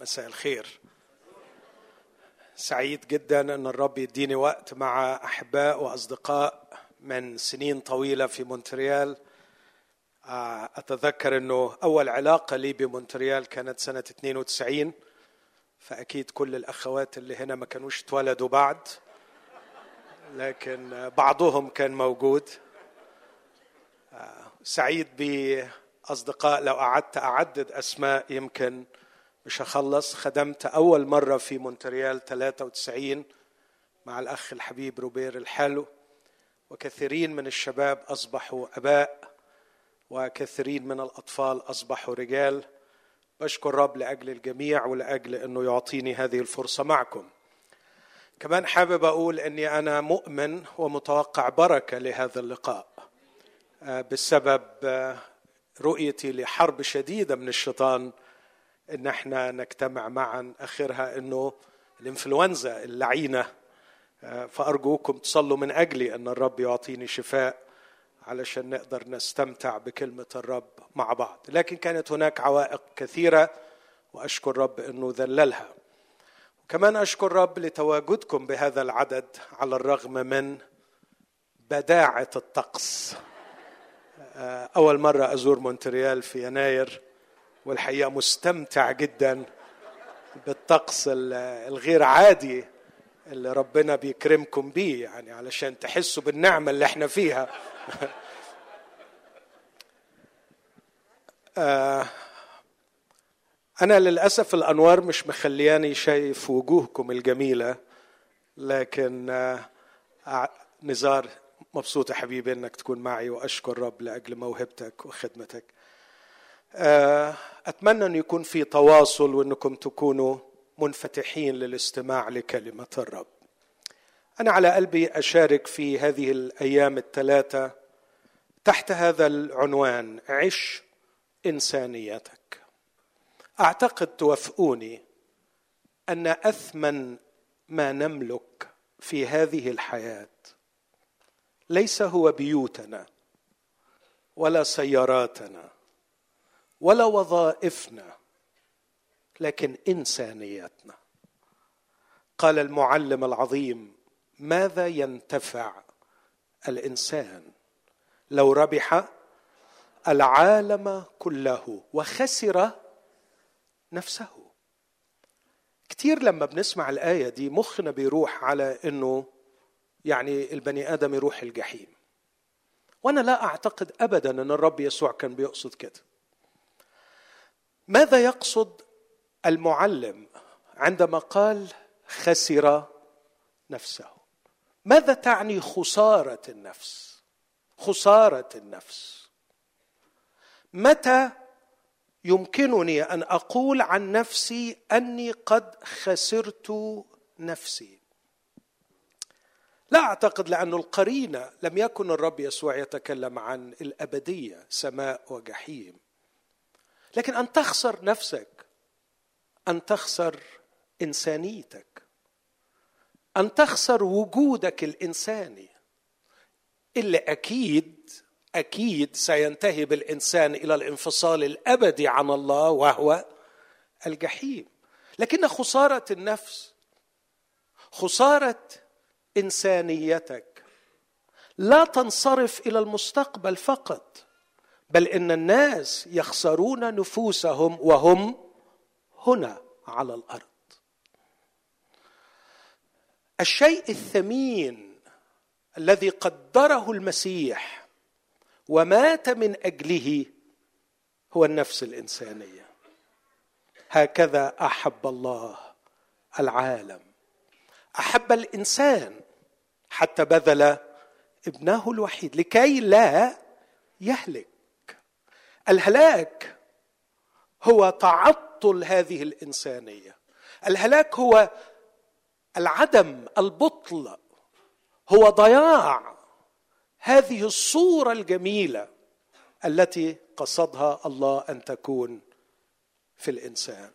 مساء الخير. سعيد جدا أن الرب يديني وقت مع أحباء وأصدقاء من سنين طويلة في مونتريال. آه، أتذكر إنه أول علاقة لي بمونتريال كانت سنة 92 فأكيد كل الأخوات اللي هنا ما كانوش اتولدوا بعد لكن بعضهم كان موجود. آه، سعيد بأصدقاء لو قعدت أعدد أسماء يمكن مش هخلص. خدمت أول مرة في مونتريال 93 مع الأخ الحبيب روبير الحلو وكثيرين من الشباب أصبحوا أباء وكثيرين من الأطفال أصبحوا رجال. بشكر رب لأجل الجميع ولأجل أنه يعطيني هذه الفرصة معكم. كمان حابب أقول أني أنا مؤمن ومتوقع بركة لهذا اللقاء آه، بسبب آه، رؤيتي لحرب شديدة من الشيطان إن إحنا نجتمع معا. آخرها إنه الإنفلونزا اللعينة. آه، فأرجوكم تصلوا من أجلي إن الرب يعطيني شفاء علشان نقدر نستمتع بكلمة الرب مع بعض. لكن كانت هناك عوائق كثيرة وأشكر رب إنه ذللها. وكمان أشكر رب لتواجدكم بهذا العدد على الرغم من بداعة الطقس. آه، أول مرة أزور مونتريال في يناير. والحقيقة مستمتع جدا بالطقس الغير عادي اللي ربنا بيكرمكم بيه يعني علشان تحسوا بالنعمة اللي إحنا فيها. آه، أنا للأسف الأنوار مش مخلياني شايف وجوهكم الجميلة لكن آه، نزار مبسوط يا حبيبي إنك تكون معي وأشكر رب لأجل موهبتك وخدمتك. آه، أتمنى أن يكون في تواصل وأنكم تكونوا منفتحين للاستماع لكلمة الرب. أنا على قلبي أشارك في هذه الأيام الثلاثة تحت هذا العنوان عش إنسانيتك. أعتقد توافقوني أن أثمن ما نملك في هذه الحياة ليس هو بيوتنا ولا سياراتنا. ولا وظائفنا لكن انسانيتنا قال المعلم العظيم ماذا ينتفع الإنسان لو ربح العالم كله وخسر نفسه؟ كتير لما بنسمع الآية دي مخنا بيروح على إنه يعني البني آدم يروح الجحيم. وأنا لا أعتقد ابدا إن الرب يسوع كان بيقصد كده. ماذا يقصد المعلم عندما قال خسر نفسه؟ ماذا تعني خسارة النفس؟ خسارة النفس. متى يمكنني أن أقول عن نفسي أني قد خسرت نفسي؟ لا أعتقد لأن القرينه لم يكن الرب يسوع يتكلم عن الأبدية سماء وجحيم. لكن أن تخسر نفسك أن تخسر إنسانيتك أن تخسر وجودك الإنساني. اللي أكيد أكيد سينتهي بالإنسان إلى الانفصال الأبدي عن الله وهو الجحيم. لكن خسارة النفس خسارة إنسانيتك لا تنصرف إلى المستقبل فقط. بل إن الناس يخسرون نفوسهم وهم هنا على الأرض. الشيء الثمين الذي قدره المسيح ومات من أجله هو النفس الإنسانية. هكذا أحب الله العالم. أحب الإنسان حتى بذل ابنه الوحيد لكي لا يهلك. الهلاك هو تعطل هذه الإنسانية. الهلاك هو العدم البطل هو ضياع هذه الصورة الجميلة التي قصدها الله أن تكون في الإنسان.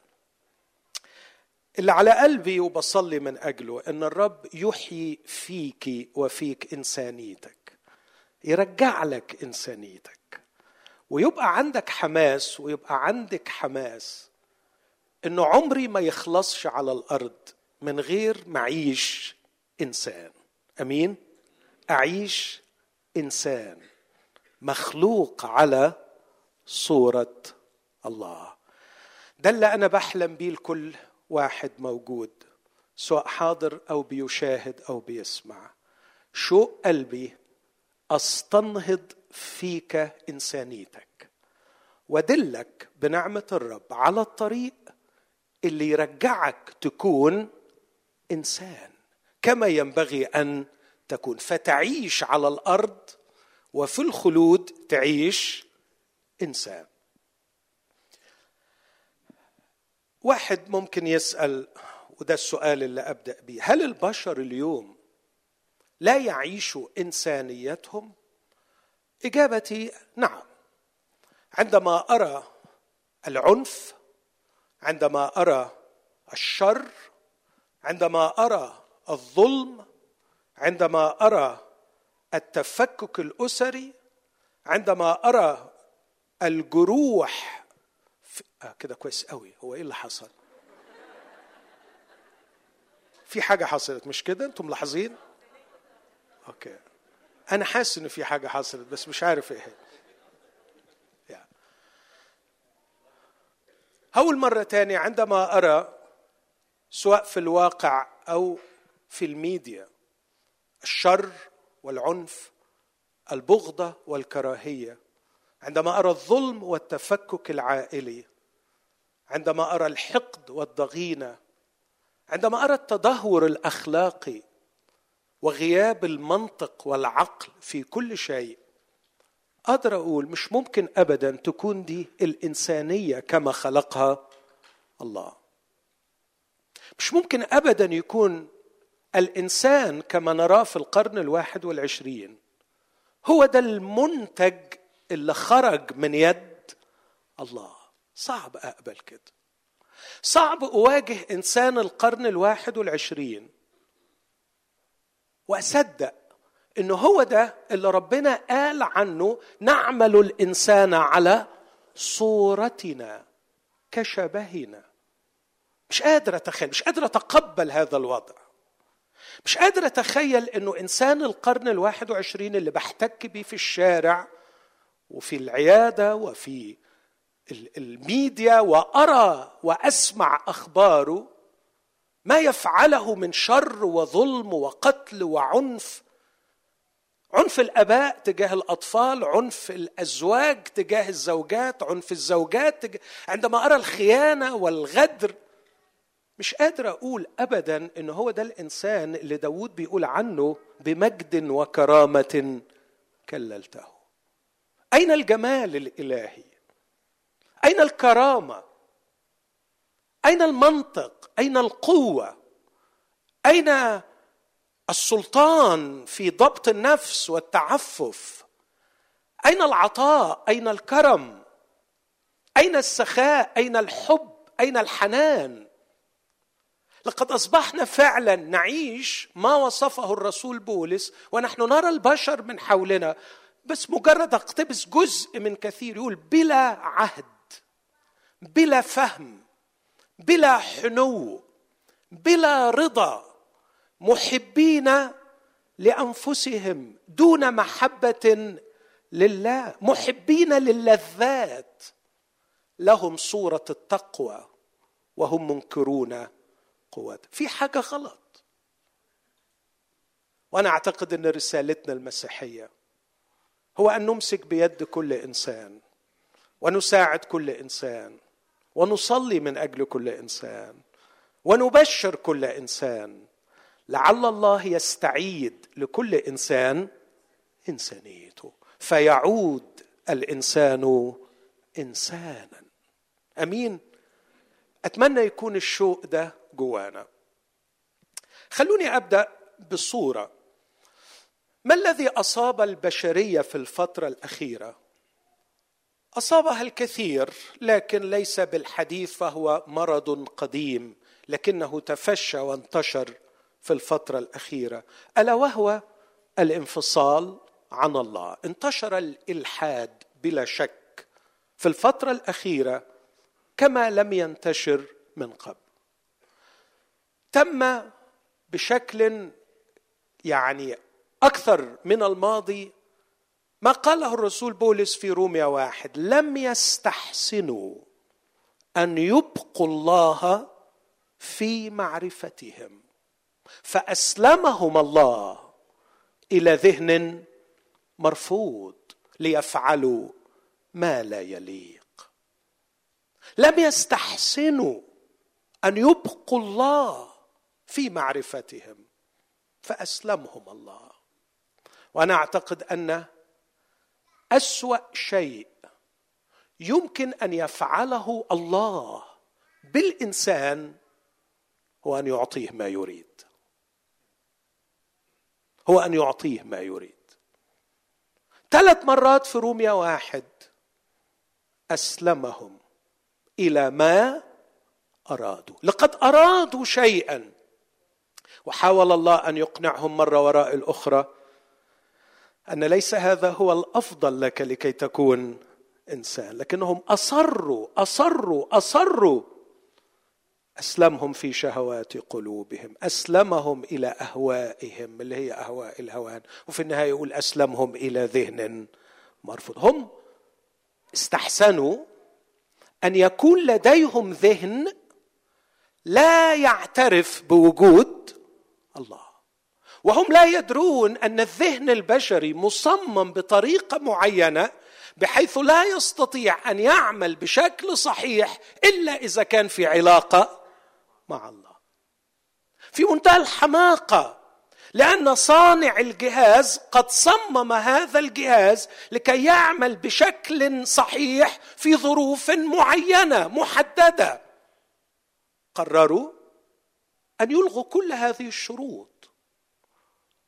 اللي على قلبي وبصلي من أجله إن الرب يحيي فيك وفيك إنسانيتك يرجع لك إنسانيتك. ويبقى عندك حماس ويبقى عندك حماس إنه عمري ما يخلصش على الأرض من غير ما اعيش إنسان. أمين؟ أعيش إنسان مخلوق على صورة الله. ده اللي أنا بحلم بيه لكل واحد موجود سواء حاضر أو بيشاهد أو بيسمع. شوق قلبي؟ أستنهض فيك إنسانيتك. ودلك بنعمة الرب على الطريق اللي يرجعك تكون إنسان كما ينبغي أن تكون. فتعيش على الأرض وفي الخلود تعيش إنسان. واحد ممكن يسأل وده السؤال اللي أبدأ به هل البشر اليوم لا يعيشوا إنسانيتهم؟ إجابتي نعم. عندما أرى العنف عندما أرى الشر عندما أرى الظلم عندما أرى التفكك الأسري عندما أرى الجروح في... آه كده كويس قوي هو إيه اللي حصل؟ في حاجة حصلت مش كده؟ أنتم ملاحظين؟ okay. أنا حاسس ان في حاجة حصلت بس مش عارف إيه. هي أول مرة تانية عندما أرى سواء في الواقع أو في الميديا الشر والعنف البغضة والكراهية عندما أرى الظلم والتفكك العائلي عندما أرى الحقد والضغينة عندما أرى التدهور الأخلاقي وغياب المنطق والعقل في كل شيء. أقدر أقول مش ممكن ابدا تكون دي الإنسانية كما خلقها الله. مش ممكن ابدا يكون الإنسان كما نراه في القرن الواحد والعشرين. هو ده المنتج اللي خرج من يد الله. صعب أقبل كده. صعب أواجه إنسان القرن الواحد والعشرين. وأصدق انه هو ده اللي ربنا قال عنه نعمل الإنسان على صورتنا كشبهنا. مش قادر أتخيل مش قادر أتقبل هذا الوضع. مش قادر أتخيل إنه إنسان القرن الواحد وعشرين اللي بحتك بيه في الشارع وفي العيادة وفي الميديا وأرى وأسمع أخباره ما يفعله من شر وظلم وقتل وعنف. عنف الآباء تجاه الأطفال عنف الأزواج تجاه الزوجات عنف الزوجات تجاه عندما أرى الخيانة والغدر مش قادر أقول ابدا إن هو ده الإنسان اللي داود بيقول عنه بمجد وكرامة كللته. أين الجمال الإلهي؟ أين الكرامة؟ أين المنطق؟ أين القوة؟ أين السلطان في ضبط النفس والتعفف؟ أين العطاء؟ أين الكرم؟ أين السخاء؟ أين الحب؟ أين الحنان؟ لقد أصبحنا فعلا نعيش ما وصفه الرسول بولس ونحن نرى البشر من حولنا بس مجرد اقتبس جزء من كثير يقول بلا عهد بلا فهم. بلا حنو بلا رضا محبين لأنفسهم دون محبة لله محبين للذات. لهم صورة التقوى وهم منكرون قوات. في حاجة غلط. وأنا أعتقد إن رسالتنا المسيحية هو أن نمسك بيد كل إنسان ونساعد كل إنسان ونصلي من أجل كل إنسان ونبشر كل إنسان. لعل الله يستعيد لكل إنسان إنسانيته فيعود الإنسان إنسانا. أمين؟ أتمنى يكون الشوق ده جوانا. خلوني أبدأ بصورة. ما الذي أصاب البشرية في الفترة الأخيرة؟ اصابها الكثير لكن ليس بالحديث فهو مرض قديم لكنه تفشى وانتشر في الفترة الأخيرة. ألا وهو الانفصال عن الله. انتشر الإلحاد بلا شك في الفترة الأخيرة كما لم ينتشر من قبل. تم بشكل يعني أكثر من الماضي ما قاله الرسول بولس في روميا واحد لم يستحسنوا أن يبقوا الله في معرفتهم فأسلمهم الله إلى ذهن مرفوض ليفعلوا ما لا يليق. لم يستحسنوا أن يبقوا الله في معرفتهم فأسلمهم الله. وأنا أعتقد أن أسوأ شيء يمكن أن يفعله الله بالإنسان هو أن يعطيه ما يريد. هو أن يعطيه ما يريد. ثلاث مرات في روميا واحد أسلمهم إلى ما أرادوا. لقد أرادوا شيئا. وحاول الله أن يقنعهم مرة وراء الأخرى أن ليس هذا هو الأفضل لك لكي تكون إنسان لكنهم أصروا أصروا أصروا. أسلمهم في شهوات قلوبهم أسلمهم إلى أهوائهم اللي هي أهواء الهوان. وفي النهاية يقول أسلمهم إلى ذهن مرفوض. هم استحسنوا أن يكون لديهم ذهن لا يعترف بوجود الله. وهم لا يدرون أن الذهن البشري مصمم بطريقة معينة بحيث لا يستطيع أن يعمل بشكل صحيح إلا إذا كان في علاقة مع الله. في منتهى الحماقة لأن صانع الجهاز قد صمم هذا الجهاز لكي يعمل بشكل صحيح في ظروف معينة محددة. قرروا أن يلغوا كل هذه الشروط.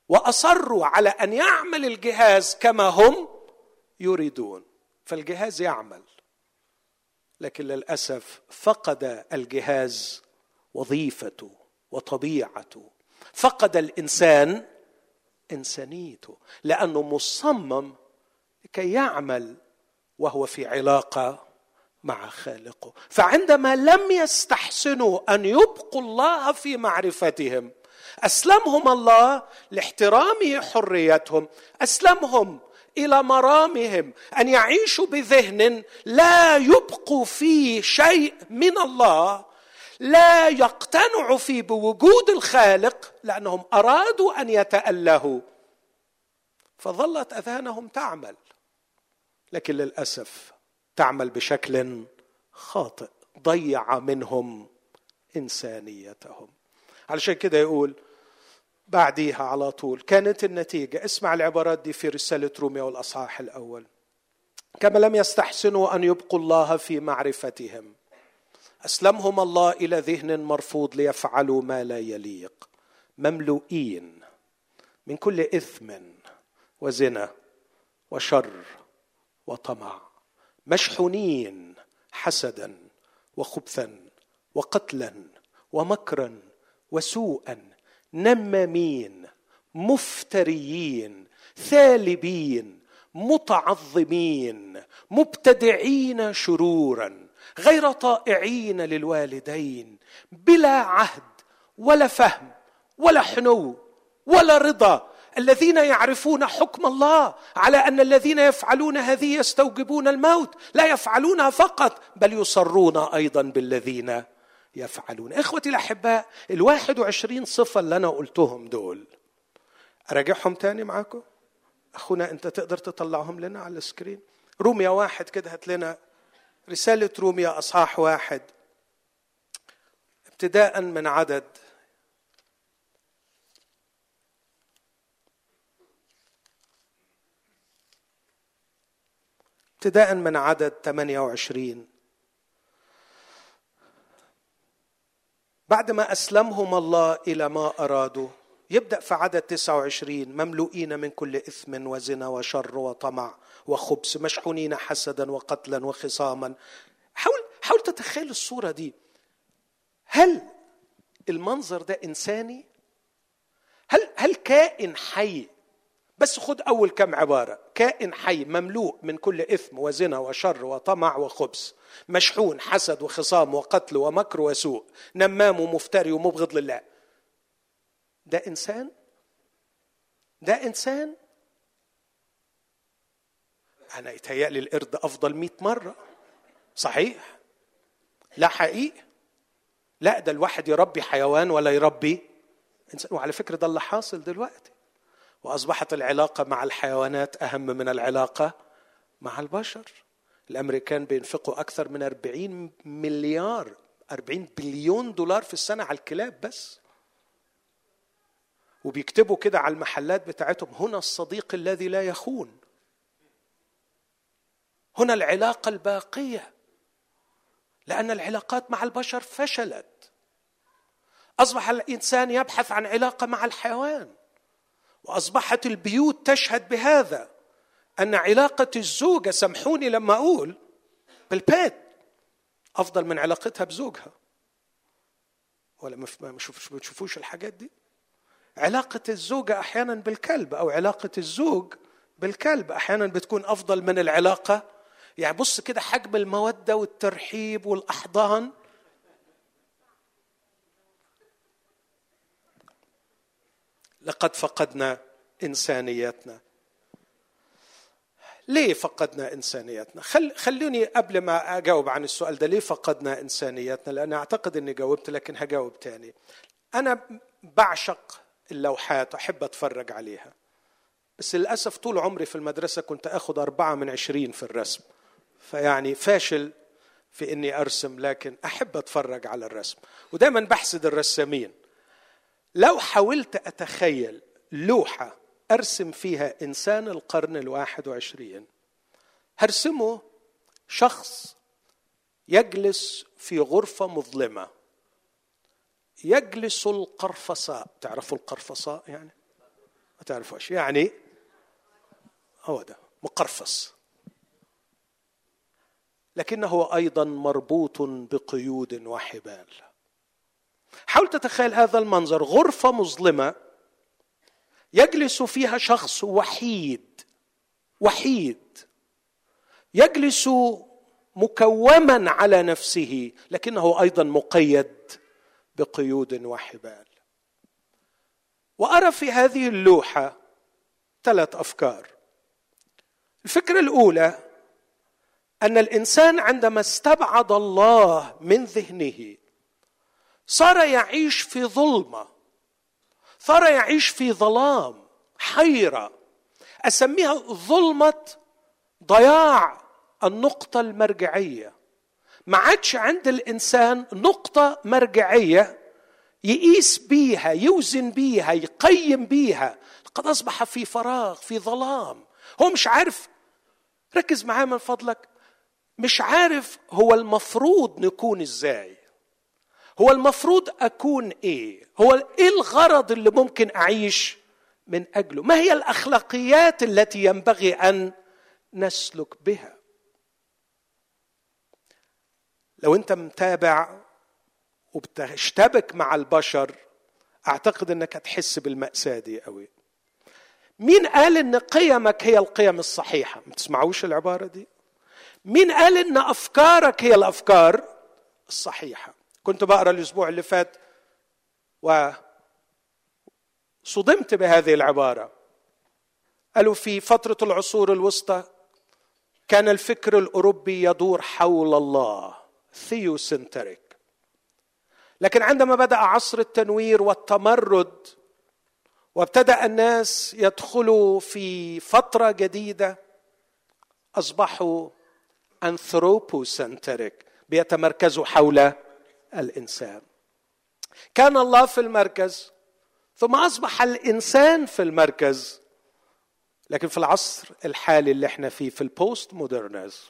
وأصروا على أن يعمل الجهاز كما هم يريدون. فالجهاز يعمل لكن للأسف فقد الجهاز وظيفته وطبيعته. فقد الإنسان إنسانيته لأنه مصمم لكي يعمل وهو في علاقة مع خالقه. فعندما لم يستحسنوا أن يبقوا الله في معرفتهم أسلمهم الله لاحترام حريتهم. أسلمهم إلى مرامهم. أن يعيشوا بذهن لا يبقوا فيه شيء من الله لا يقتنعوا فيه بوجود الخالق لأنهم أرادوا أن يتألهوا. فظلت أذهانهم تعمل لكن للأسف تعمل بشكل خاطئ ضيع منهم إنسانيتهم. علشان كده يقول بعديها على طول. كانت النتيجة اسمع العبارات دي في رسالة روميا والأصحاح الأول. كما لم يستحسنوا أن يبقوا الله في معرفتهم. أسلمهم الله إلى ذهن مرفوض ليفعلوا ما لا يليق. مملوئين من كل إثم وزنا وشر وطمع. مشحونين حسدا وخبثا وقتلا ومكرا وسوءا نمامين مفتريين ثالبين متعظمين مبتدعين شرورا غير طائعين للوالدين بلا عهد ولا فهم ولا حنو ولا رضا. الذين يعرفون حكم الله على أن الذين يفعلون هذه يستوجبون الموت لا يفعلونها فقط بل يصرون أيضا بالذين يفعلون. إخوتي الاحباء الواحد وعشرين صفة اللي أنا قلتهم دول. أراجعهم تاني معاكم؟ أخونا أنت تقدر تطلعهم لنا على السكرين؟ روميا واحد كده هات لنا رسالة روميا أصحاح واحد. ابتداء من عدد. ابتداء من عدد 28 بعد ما أسلمهم الله إلى ما أرادوا يبدأ في عدد 29 مملوئين من كل إثم وزنا وشر وطمع وخبث مشحونين حسدا وقتلا وخصاما. حاول حاول تتخيل الصورة دي. هل المنظر ده إنساني؟ هل هل كائن حي؟ بس خد أول كم عبارة. كائن حي مملوء من كل إثم وزنا وشر وطمع وخبث. مشحون حسد وخصام وقتل ومكر وسوء نمام ومفتري ومبغض لله. ده إنسان؟ ده إنسان؟ أنا يتهيألي القرد أفضل مئة مرة. صحيح؟ لا حقيقي. لا ده الواحد يربي حيوان ولا يربي إنسان. وعلى فكرة ده اللي حاصل دلوقتي. وأصبحت العلاقة مع الحيوانات أهم من العلاقة مع البشر. الأمريكان بينفقوا أكثر من 40 مليار 40 بليون دولار في السنة على الكلاب بس. وبيكتبوا كده على المحلات بتاعتهم هنا الصديق الذي لا يخون. هنا العلاقة الباقية لأن العلاقات مع البشر فشلت. أصبح الإنسان يبحث عن علاقة مع الحيوان وأصبحت البيوت تشهد بهذا. أن علاقة الزوجة سامحوني لما أقول بالبيت أفضل من علاقتها بزوجها. ولا ما بتشوفوش الحاجات دي؟ علاقة الزوجة أحيانا بالكلب أو علاقة الزوج بالكلب أحيانا بتكون أفضل من العلاقة. يعني بص كده حجم المودة والترحيب والأحضان. لقد فقدنا إنسانيتنا. ليه فقدنا إنسانيتنا؟ خل خلوني قبل ما أجاوب عن السؤال ده ليه فقدنا إنسانيتنا؟ لأن أعتقد إني جاوبت لكن هجاوب تاني. أنا بعشق اللوحات أحب أتفرج عليها. بس للأسف طول عمري في المدرسة كنت آخذ أربعة من عشرين في الرسم. فيعني فاشل في إني أرسم لكن أحب أتفرج على الرسم ودائما بحسد الرسامين لو حاولت أتخيل لوحة أرسم فيها إنسان القرن الواحد وعشرين. هرسمه شخص يجلس في غرفة مظلمة. يجلس القرفصاء. تعرفوا القرفصاء يعني؟ ما تعرفوش. يعني هو ده مقرفص. لكنه أيضا مربوط بقيود وحبال. حاول تتخيل هذا المنظر. غرفة مظلمة يجلس فيها شخص وحيد وحيد. يجلس مكوما على نفسه لكنه أيضا مقيد بقيود وحبال. وأرى في هذه اللوحة ثلاث أفكار. الفكرة الأولى أن الإنسان عندما استبعد الله من ذهنه صار يعيش في ظلمة. صار يعيش في ظلام حيره. اسميها ظلمه ضياع النقطة المرجعية. ما عادش عند الإنسان نقطة مرجعية يقيس بيها يوزن بيها يقيم بيها. قد أصبح في فراغ في ظلام. هو مش عارف ركز معايا من فضلك. مش عارف هو المفروض نكون إزاي. هو المفروض أكون إيه؟ هو إيه الغرض اللي ممكن أعيش من أجله؟ ما هي الأخلاقيات التي ينبغي أن نسلك بها؟ لو أنت متابع وبتشتبك مع البشر أعتقد إنك هتحس بالمأساة دي قوي مين قال إن قيمك هي القيم الصحيحة؟ ما تسمعوش العبارة دي؟ مين قال إن أفكارك هي الأفكار الصحيحة؟ كنت بقرا الأسبوع اللي فات وصدمت بهذه العبارة. قالوا في فترة العصور الوسطى كان الفكر الأوروبي يدور حول الله ثيوسنتريك. لكن عندما بدأ عصر التنوير والتمرد وابتدأ الناس يدخلوا في فترة جديدة أصبحوا أنثروبوسنتريك بيتمركزوا حول الإنسان. كان الله في المركز ثم أصبح الإنسان في المركز لكن في العصر الحالي اللي إحنا فيه في البوست مودرنزم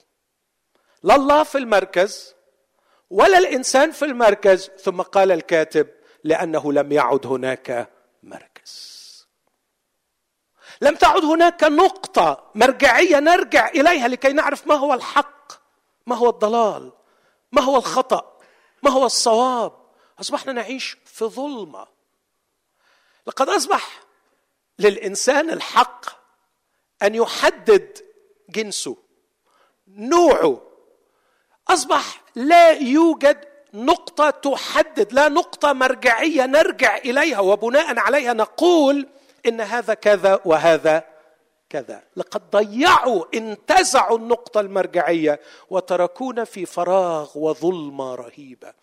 لا الله في المركز ولا الإنسان في المركز ثم قال الكاتب لأنه لم يعد هناك مركز. لم تعد هناك نقطة مرجعية نرجع إليها لكي نعرف ما هو الحق ما هو الضلال ما هو الخطأ. ما هو الصواب؟ أصبحنا نعيش في ظلمة. لقد أصبح للإنسان الحق أن يحدد جنسه. نوعه. أصبح لا يوجد نقطة تحدد لا نقطة مرجعية نرجع إليها وبناء عليها نقول إن هذا كذا وهذا كذا. لقد ضيعوا انتزعوا النقطة المرجعية وتركونا في فراغ وظلمة رهيبة.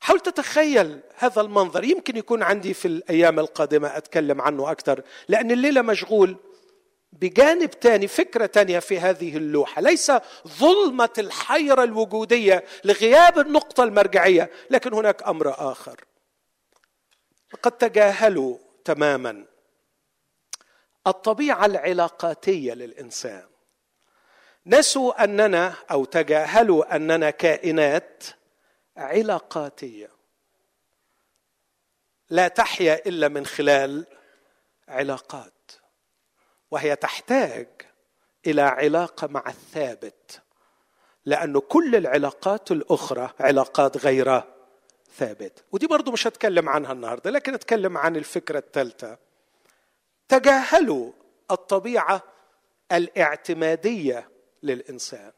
حاول تتخيل هذا المنظر؟ يمكن يكون عندي في الأيام القادمة أتكلم عنه أكثر لأن الليلة مشغول. بجانب تاني فكرة تانية في هذه اللوحة. ليس ظلمة الحيرة الوجودية لغياب النقطة المرجعية لكن هناك أمر آخر. قد تجاهلوا تماما. الطبيعة العلاقاتية للإنسان. نسوا أننا أو تجاهلوا أننا كائنات علاقاتية. لا تحيا إلا من خلال علاقات وهي تحتاج إلى علاقة مع الثابت لأن كل العلاقات الأخرى علاقات غير ثابت. ودي برضو مش هتكلم عنها النهاردة لكن أتكلم عن الفكرة الثالثة. تجاهلوا الطبيعة الاعتمادية للإنسان.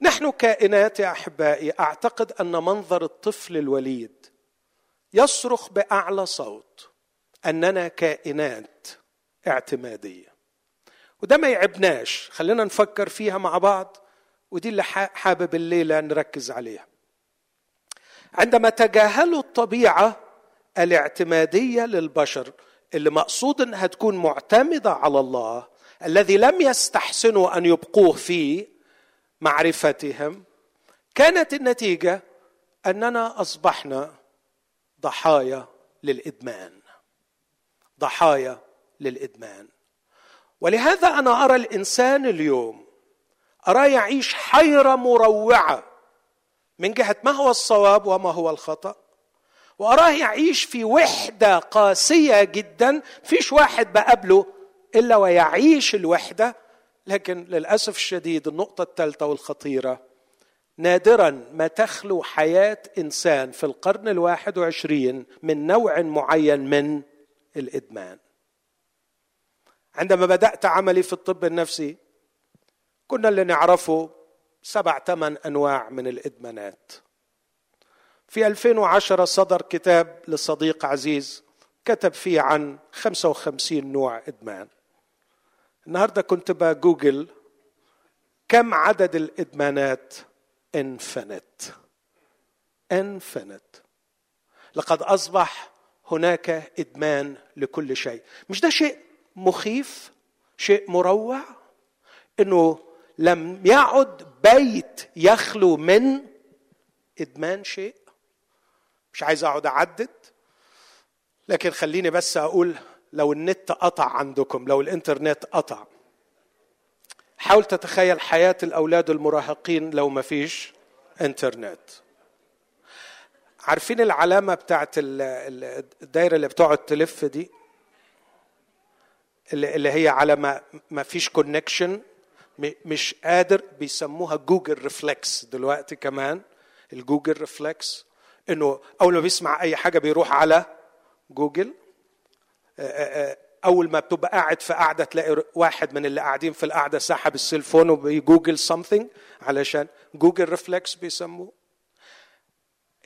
نحن كائنات يا أحبائي أعتقد أن منظر الطفل الوليد يصرخ بأعلى صوت أننا كائنات اعتمادية. وده ما يعبناش خلينا نفكر فيها مع بعض ودي اللي حابب الليلة نركز عليها. عندما تجاهلوا الطبيعة الاعتمادية للبشر اللي مقصود إنها تكون معتمدة على الله الذي لم يستحسنوا أن يبقوه في معرفتهم كانت النتيجة أننا أصبحنا ضحايا للإدمان. ضحايا للإدمان. ولهذا أنا أرى الإنسان اليوم اراه يعيش حيرة مروعة من جهة ما هو الصواب وما هو الخطأ؟ واراه يعيش في وحدة قاسية جدا. فيش واحد بقابله إلا ويعيش الوحدة. لكن للأسف الشديد النقطة الثالثة والخطيرة نادرا ما تخلو حياة إنسان في القرن الواحد وعشرين من نوع معين من الإدمان. عندما بدأت عملي في الطب النفسي كنا اللي نعرفه سبع ثمان أنواع من الإدمانات. في 2010 صدر كتاب لصديق عزيز كتب فيه عن 55 نوع إدمان. النهاردة كنت بجوجل كم عدد الإدمانات انفنت انفنت لقد أصبح هناك إدمان لكل شيء. مش ده شيء مخيف؟ شيء مروع؟ إنه لم يعد بيت يخلو من إدمان شيء؟ مش عايز اقعد اعدد لكن خليني بس أقول لو النت قطع عندكم لو الانترنت قطع حاول تتخيل حياة الأولاد المراهقين لو ما فيش انترنت. عارفين العلامة بتاعت الدايرة اللي بتقعد تلف دي؟ اللي هي على ما ما فيش connection مش قادر بيسموها Google reflex دلوقتي كمان ال Google reflex إنه أول ما بيسمع أي حاجة بيروح على جوجل. أول ما بتبقى قاعد في قاعدة تلاقي واحد من اللي قاعدين في القعده سحب ال cell phone وبيجوجل something علشان Google reflex بيسموه.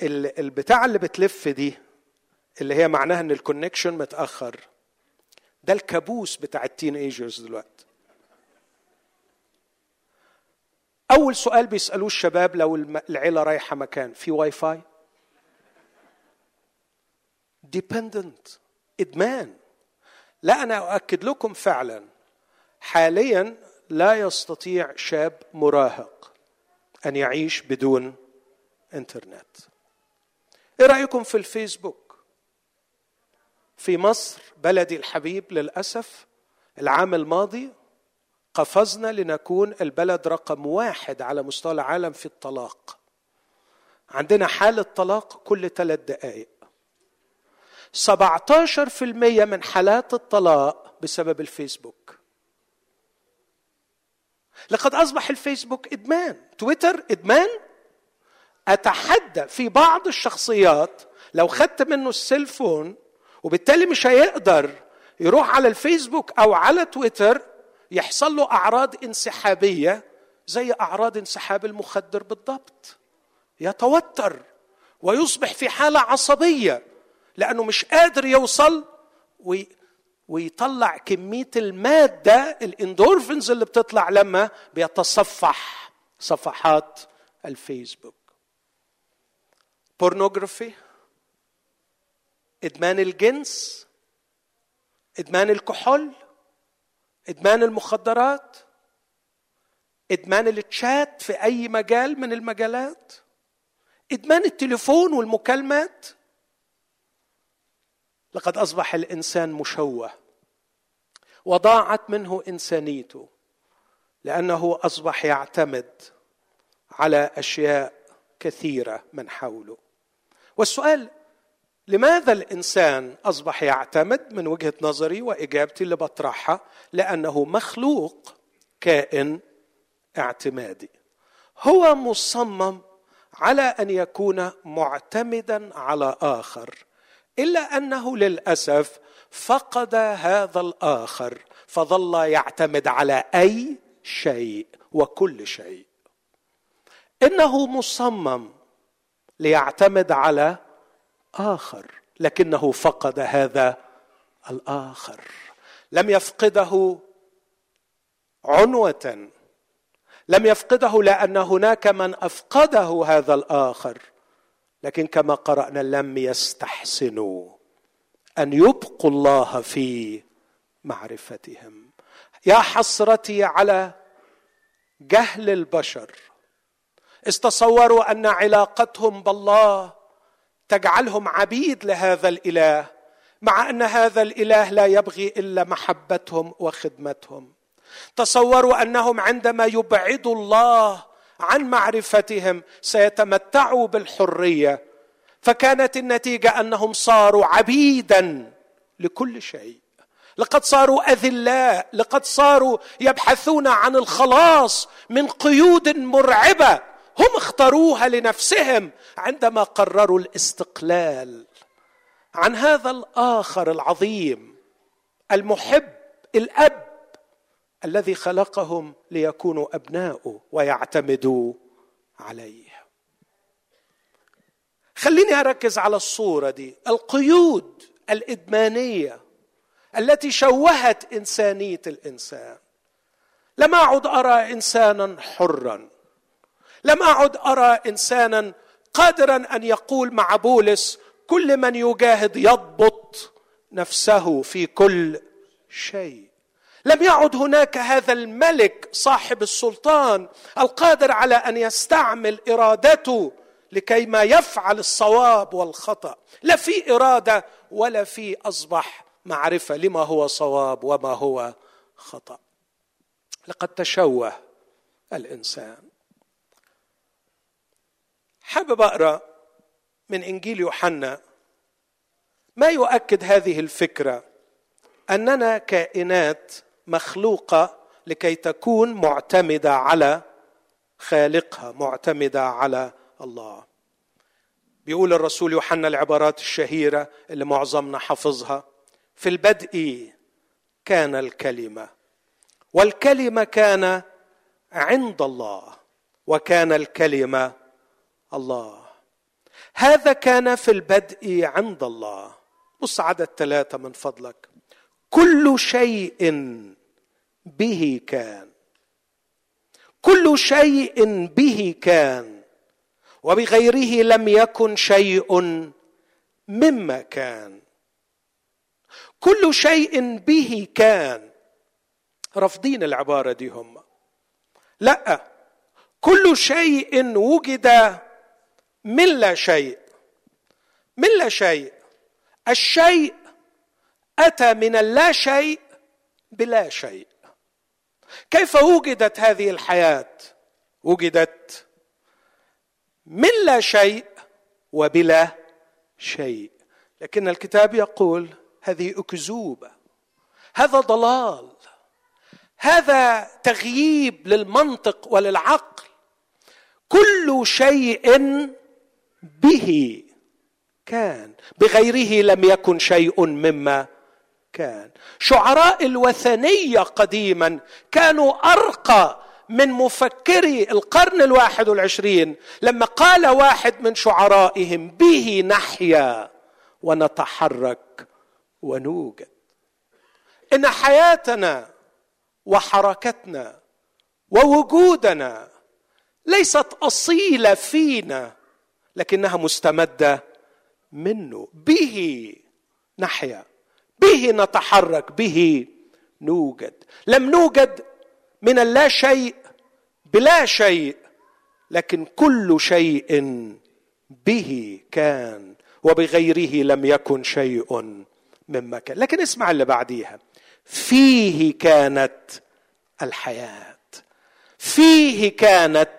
البتاع اللي بتلف دي اللي هي معناها إن ال connection متأخر ده الكابوس بتاع ال teenagers دلوقتي. أول سؤال بيسألوه الشباب لو العيلة رايحة مكان في Wi-Fi dependent إدمان. لا أنا أؤكد لكم فعلا حاليا لا يستطيع شاب مراهق أن يعيش بدون إنترنت. إيه رأيكم في الفيسبوك؟ في مصر بلدي الحبيب للأسف العام الماضي قفزنا لنكون البلد رقم واحد على مستوى العالم في الطلاق. عندنا حالة طلاق كل ثلاث دقائق 17% من حالات الطلاق بسبب الفيسبوك. لقد أصبح الفيسبوك إدمان تويتر إدمان. أتحدى في بعض الشخصيات لو خدت منه السيلفون وبالتالي مش هيقدر يروح على الفيسبوك أو على تويتر يحصل له أعراض انسحابية زي أعراض انسحاب المخدر بالضبط. يتوتر ويصبح في حالة عصبية. لأنه مش قادر يوصل وي ويطلع كمية المادة الإندورفينز اللي بتطلع لما بيتصفح صفحات الفيسبوك. pornography إدمان الجنس إدمان الكحول إدمان المخدرات إدمان التشات في أي مجال من المجالات إدمان التليفون والمكالمات. لقد أصبح الإنسان مشوه وضاعت منه إنسانيته لأنه أصبح يعتمد على أشياء كثيرة من حوله. والسؤال لماذا الإنسان أصبح يعتمد من وجهة نظري وإجابتي اللي بطرحها؟ لأنه مخلوق كائن اعتمادي. هو مصمم على أن يكون معتمدا على آخر. إلا أنه للأسف فقد هذا الآخر فظل يعتمد على أي شيء وكل شيء. إنه مصمم ليعتمد على آخر لكنه فقد هذا الآخر. لم يفقده عنوة لم يفقده لأن هناك من أفقده هذا الآخر. لكن كما قرأنا لم يستحسنوا أن يبقوا الله في معرفتهم. يا حسرتي على جهل البشر. استصوروا أن علاقتهم بالله تجعلهم عبيد لهذا الإله مع أن هذا الإله لا يبغي إلا محبتهم وخدمتهم. تصوروا أنهم عندما يبعدوا الله عن معرفتهم سيتمتعوا بالحرية. فكانت النتيجة أنهم صاروا عبيدا لكل شيء. لقد صاروا أذلاء لقد صاروا يبحثون عن الخلاص من قيود مرعبة. هم اختاروها لنفسهم عندما قرروا الاستقلال. عن هذا الآخر العظيم المحب الأب الذي خلقهم ليكونوا ابناؤه ويعتمدوا عليه. خليني أركز على الصورة دي. القيود الإدمانية التي شوهت إنسانية الإنسان. لم أعد أرى إنسانا حرا. لم أعد أرى إنسانا قادرا أن يقول مع بولس كل من يجاهد يضبط نفسه في كل شيء. لم يعد هناك هذا الملك صاحب السلطان القادر على أن يستعمل إرادته لكي ما يفعل الصواب والخطأ. لا في إرادة ولا في أصبح معرفة لما هو صواب وما هو خطأ. لقد تشوه الإنسان. حابب أقرأ من إنجيل يوحنا ما يؤكد هذه الفكرة؟ أننا كائنات مخلوقة لكي تكون معتمدة على خالقها معتمدة على الله. بيقول الرسول يوحنا العبارات الشهيرة اللي معظمنا حفظها في البدء كان الكلمة والكلمة كان عند الله وكان الكلمة الله. هذا كان في البدء عند الله. بص عدد ثلاثة من فضلك. كل شيء به كان. كل شيء به كان وبغيره لم يكن شيء مما كان. كل شيء به كان. رافضين العبارة دي هم. لا كل شيء وجد من لا شيء من لا شيء. الشيء أتى من اللا شيء بلا شيء. كيف وجدت هذه الحياة؟ وجدت من لا شيء وبلا شيء. لكن الكتاب يقول هذه أكذوبة. هذا ضلال. هذا تغييب للمنطق وللعقل. كل شيء به كان. بغيره لم يكن شيء مما كان. شعراء الوثنية قديما كانوا أرقى من مفكري القرن الواحد والعشرين لما قال واحد من شعرائهم به نحيا ونتحرك ونوجد. إن حياتنا وحركتنا ووجودنا ليست أصيلة فينا لكنها مستمدة منه. به نحيا. به نتحرك به. نوجد. لم نوجد من اللا شيء بلا شيء لكن كل شيء به كان وبغيره لم يكن شيء مما كان. لكن اسمع اللي بعديها. فيه كانت الحياة. فيه كانت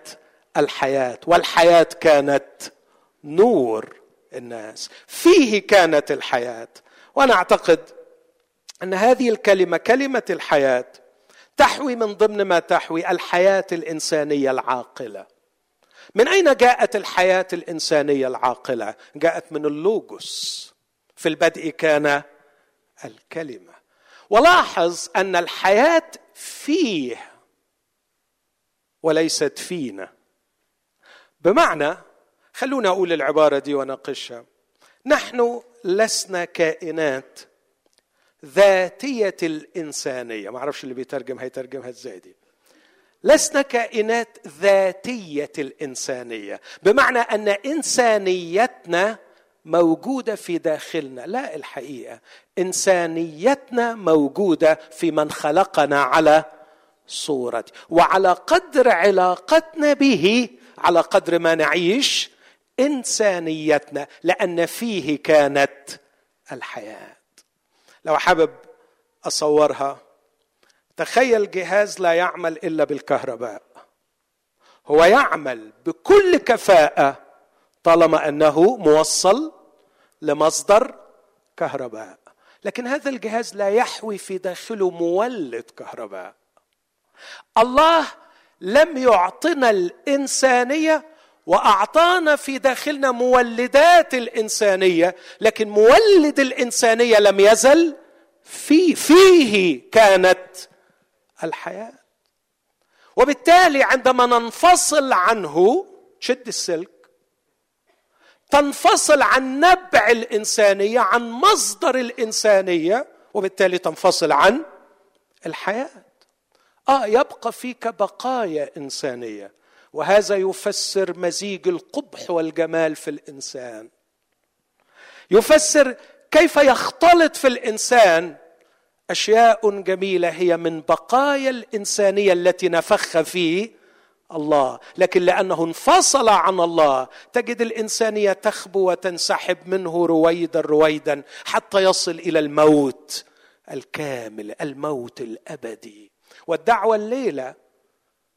الحياة والحياة كانت نور الناس. فيه كانت الحياة. وأنا أعتقد أن هذه الكلمة كلمة الحياة تحوي من ضمن ما تحوي الحياة الإنسانية العاقلة. من أين جاءت الحياة الإنسانية العاقلة؟ جاءت من اللوجوس في البدء كان الكلمة. ولاحظ أن الحياة فيه وليست فينا. بمعنى خلونا أقول العبارة دي وناقشها. نحن لسنا كائنات ذاتية الإنسانية. ما أعرفش اللي بيترجم هيترجمها إزاي دي. لسنا كائنات ذاتية الإنسانية. بمعنى أن إنسانيتنا موجودة في داخلنا. لا الحقيقة إنسانيتنا موجودة في من خلقنا على صورته وعلى قدر علاقتنا به على قدر ما نعيش إنسانيتنا لأن فيه كانت الحياة. لو حابب أصورها تخيل جهاز لا يعمل إلا بالكهرباء. هو يعمل بكل كفاءة طالما أنه موصل لمصدر كهرباء. لكن هذا الجهاز لا يحوي في داخله مولد كهرباء. الله لم يعطنا الإنسانية وأعطانا في داخلنا مولدات الإنسانية لكن مولد الإنسانية لم يزل في فيه كانت الحياة. وبالتالي عندما ننفصل عنه شد السلك تنفصل عن نبع الإنسانية عن مصدر الإنسانية وبالتالي تنفصل عن الحياة. آه يبقى فيك بقايا إنسانية. وهذا يفسر مزيج القبح والجمال في الإنسان. يفسر كيف يختلط في الإنسان أشياء جميلة هي من بقايا الإنسانية التي نفخ فيه الله. لكن لأنه انفصل عن الله تجد الإنسانية تخبو وتنسحب منه رويدا رويدا حتى يصل إلى الموت الكامل الموت الأبدي. والدعوة الليلة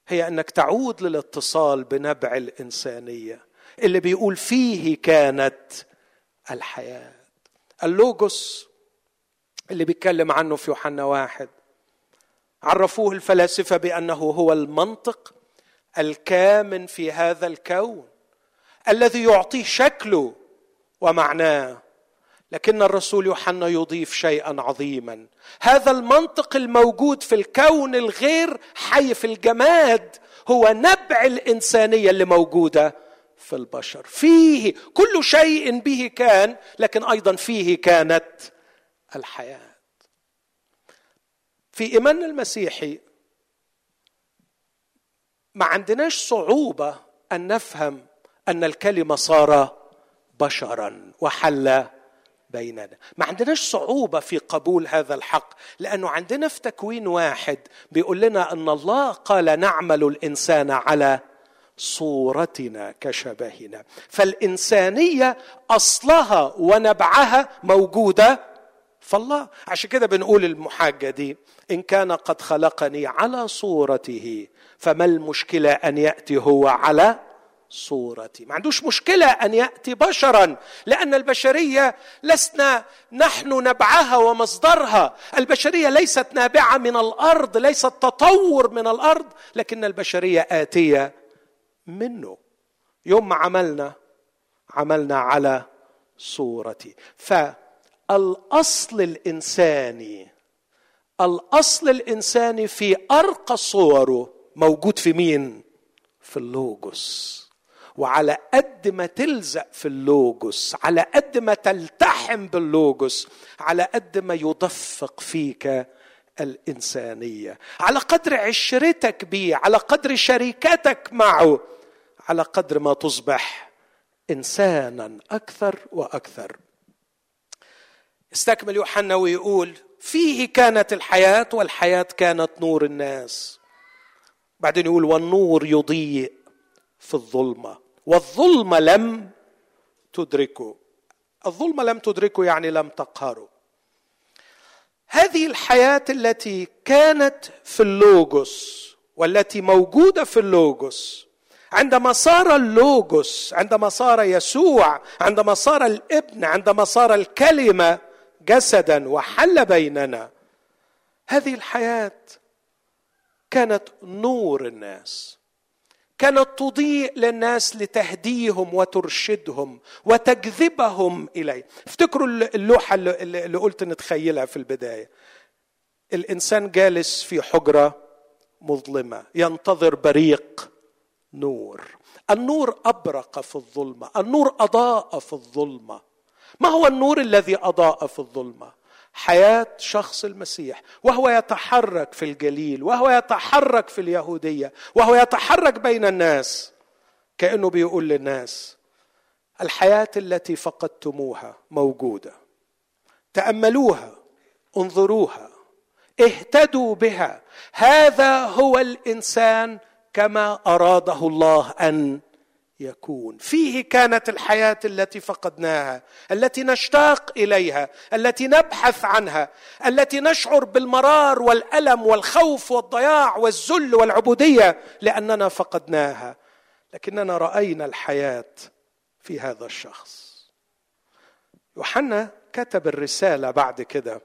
هي أنك تعود للاتصال بنبع الإنسانية. اللي بيقول فيه كانت الحياة. اللوجوس اللي بيتكلم عنه في يوحنا واحد. عرفوه الفلاسفة بأنه هو المنطق الكامن في هذا الكون الذي يعطيه شكله ومعناه لكن الرسول يوحنا يضيف شيئا عظيما. هذا المنطق الموجود في الكون الغير حي في الجماد هو نبع الإنسانية اللي موجودة في البشر. فيه كل شيء به كان لكن أيضا فيه كانت الحياة. في ايماننا المسيحي ما عندناش صعوبة أن نفهم أن الكلمة صار بشرا وحل بيننا. ما عندناش صعوبة في قبول هذا الحق لأنه عندنا في تكوين واحد بيقول لنا أن الله قال نعمل الإنسان على صورتنا كشبهنا. فالإنسانية أصلها ونبعها موجودة فالله عشان كده بنقول المحاجة دي إن كان قد خلقني على صورته فما المشكلة أن يأتي هو على صورتي. ما عندوش مشكلة أن يأتي بشرا لأن البشرية لسنا نحن نبعها ومصدرها. البشرية ليست نابعة من الأرض ليست تطور من الأرض لكن البشرية آتية منه. يوم ما عملنا عملنا على صورتي. الاصل الإنساني الأصل الإنساني في أرقى صوره موجود في مين؟ في اللوجوس وعلى قد ما تلزق في اللوجوس على قد ما تلتحم باللوجوس على قد ما يدفق فيك الإنسانية. على قدر عشرتك به على قدر شركتك معه على قدر ما تصبح إنسانا أكثر وأكثر. استكمل يوحنا ويقول فيه كانت الحياة والحياة كانت نور الناس. بعدين يقول والنور يضيء في الظلمة. والظلمه لم تدركه. الظلمه لم تدركه يعني لم تقهره. هذه الحياة التي كانت في اللوجوس والتي موجودة في اللوجوس عندما صار اللوجوس عندما صار يسوع عندما صار الابن عندما صار الكلمة جسدا وحل بيننا هذه الحياة كانت نور الناس. كانت تضيء للناس لتهديهم وترشدهم وتجذبهم إليه. افتكروا اللوحة اللي قلت نتخيلها في البداية. الإنسان جالس في حجرة مظلمة ينتظر بريق نور. النور أبرق في الظلمة النور أضاء في الظلمة. ما هو النور الذي أضاء في الظلمة؟ حياة شخص المسيح وهو يتحرك في الجليل وهو يتحرك في اليهودية وهو يتحرك بين الناس كأنه بيقول للناس الحياة التي فقدتموها موجودة تأملوها انظروها اهتدوا بها هذا هو الإنسان كما أراده الله أن يكون. فيه كانت الحياة التي فقدناها التي نشتاق إليها التي نبحث عنها التي نشعر بالمرار والألم والخوف والضياع والذل والعبودية لأننا فقدناها. لكننا رأينا الحياة في هذا الشخص. يوحنا كتب الرسالة بعد كده.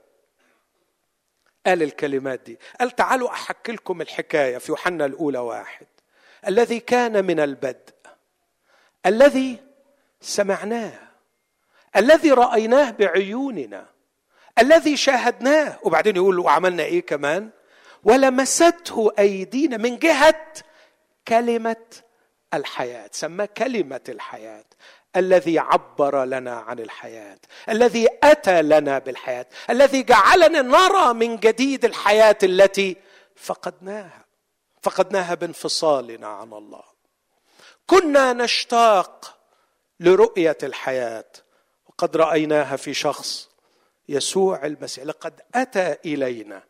قال الكلمات دي. قال تعالوا أحكي لكم الحكاية في يوحنا الأولى واحد. الذي كان من البدء. الذي سمعناه الذي رأيناه بعيوننا الذي شاهدناه. وبعدين يقول وعملنا إيه كمان؟ ولمسته أيدينا من جهة كلمة الحياة. سماه كلمة الحياة. الذي عبر لنا عن الحياة. الذي أتى لنا بالحياة. الذي جعلنا نرى من جديد الحياة التي فقدناها. فقدناها بانفصالنا عن الله. كنا نشتاق لرؤية الحياة. وقد رأيناها في شخص يسوع المسيح. لقد أتى إلينا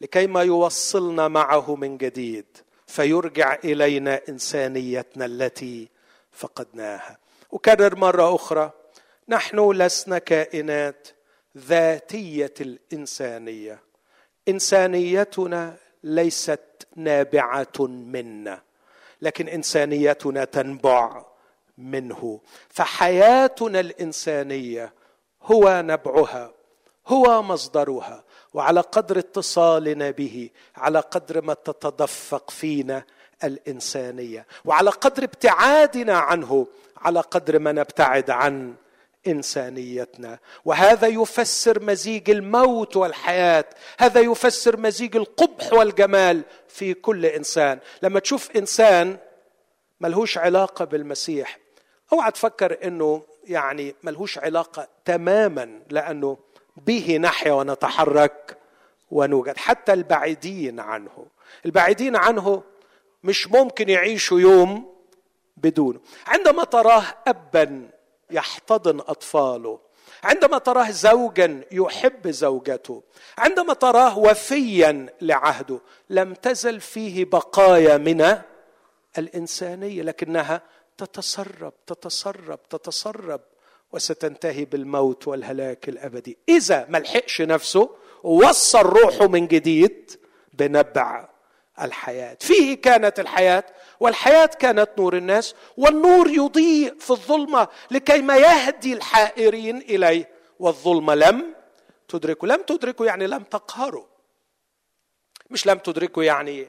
لكي ما يوصلنا معه من جديد فيرجع إلينا إنسانيتنا التي فقدناها. أكرر مرة أخرى نحن لسنا كائنات ذاتية الإنسانية. إنسانيتنا ليست نابعة منا. لكن انسانيتنا تنبع منه. فحياتنا الإنسانية هو نبعها هو مصدرها وعلى قدر اتصالنا به على قدر ما تتدفق فينا الإنسانية وعلى قدر ابتعادنا عنه على قدر ما نبتعد عن إنسانيتنا. وهذا يفسر مزيج الموت والحياة. هذا يفسر مزيج القبح والجمال في كل إنسان. لما تشوف إنسان ملهوش علاقة بالمسيح أوعى تفكر إنه يعني ملهوش علاقة تماما لأنه به نحيا ونتحرك ونوجد حتى البعيدين عنه. البعيدين عنه مش ممكن يعيشوا يوم بدونه. عندما تراه ابا يحتضن أطفاله. عندما تراه زوجا يحب زوجته. عندما تراه وفيا لعهده. لم تزل فيه بقايا من الإنسانية لكنها تتسرب تتسرب تتسرب وستنتهي بالموت والهلاك الأبدي. إذا ما لحقش نفسه ووصل روحه من جديد بنبع الحياة. فيه كانت الحياة والحياة كانت نور الناس والنور يضيء في الظلمة لكي ما يهدي الحائرين إليه. والظلمة لم تدركه. لم تدركه يعني لم تقهره. مش لم تدركه يعني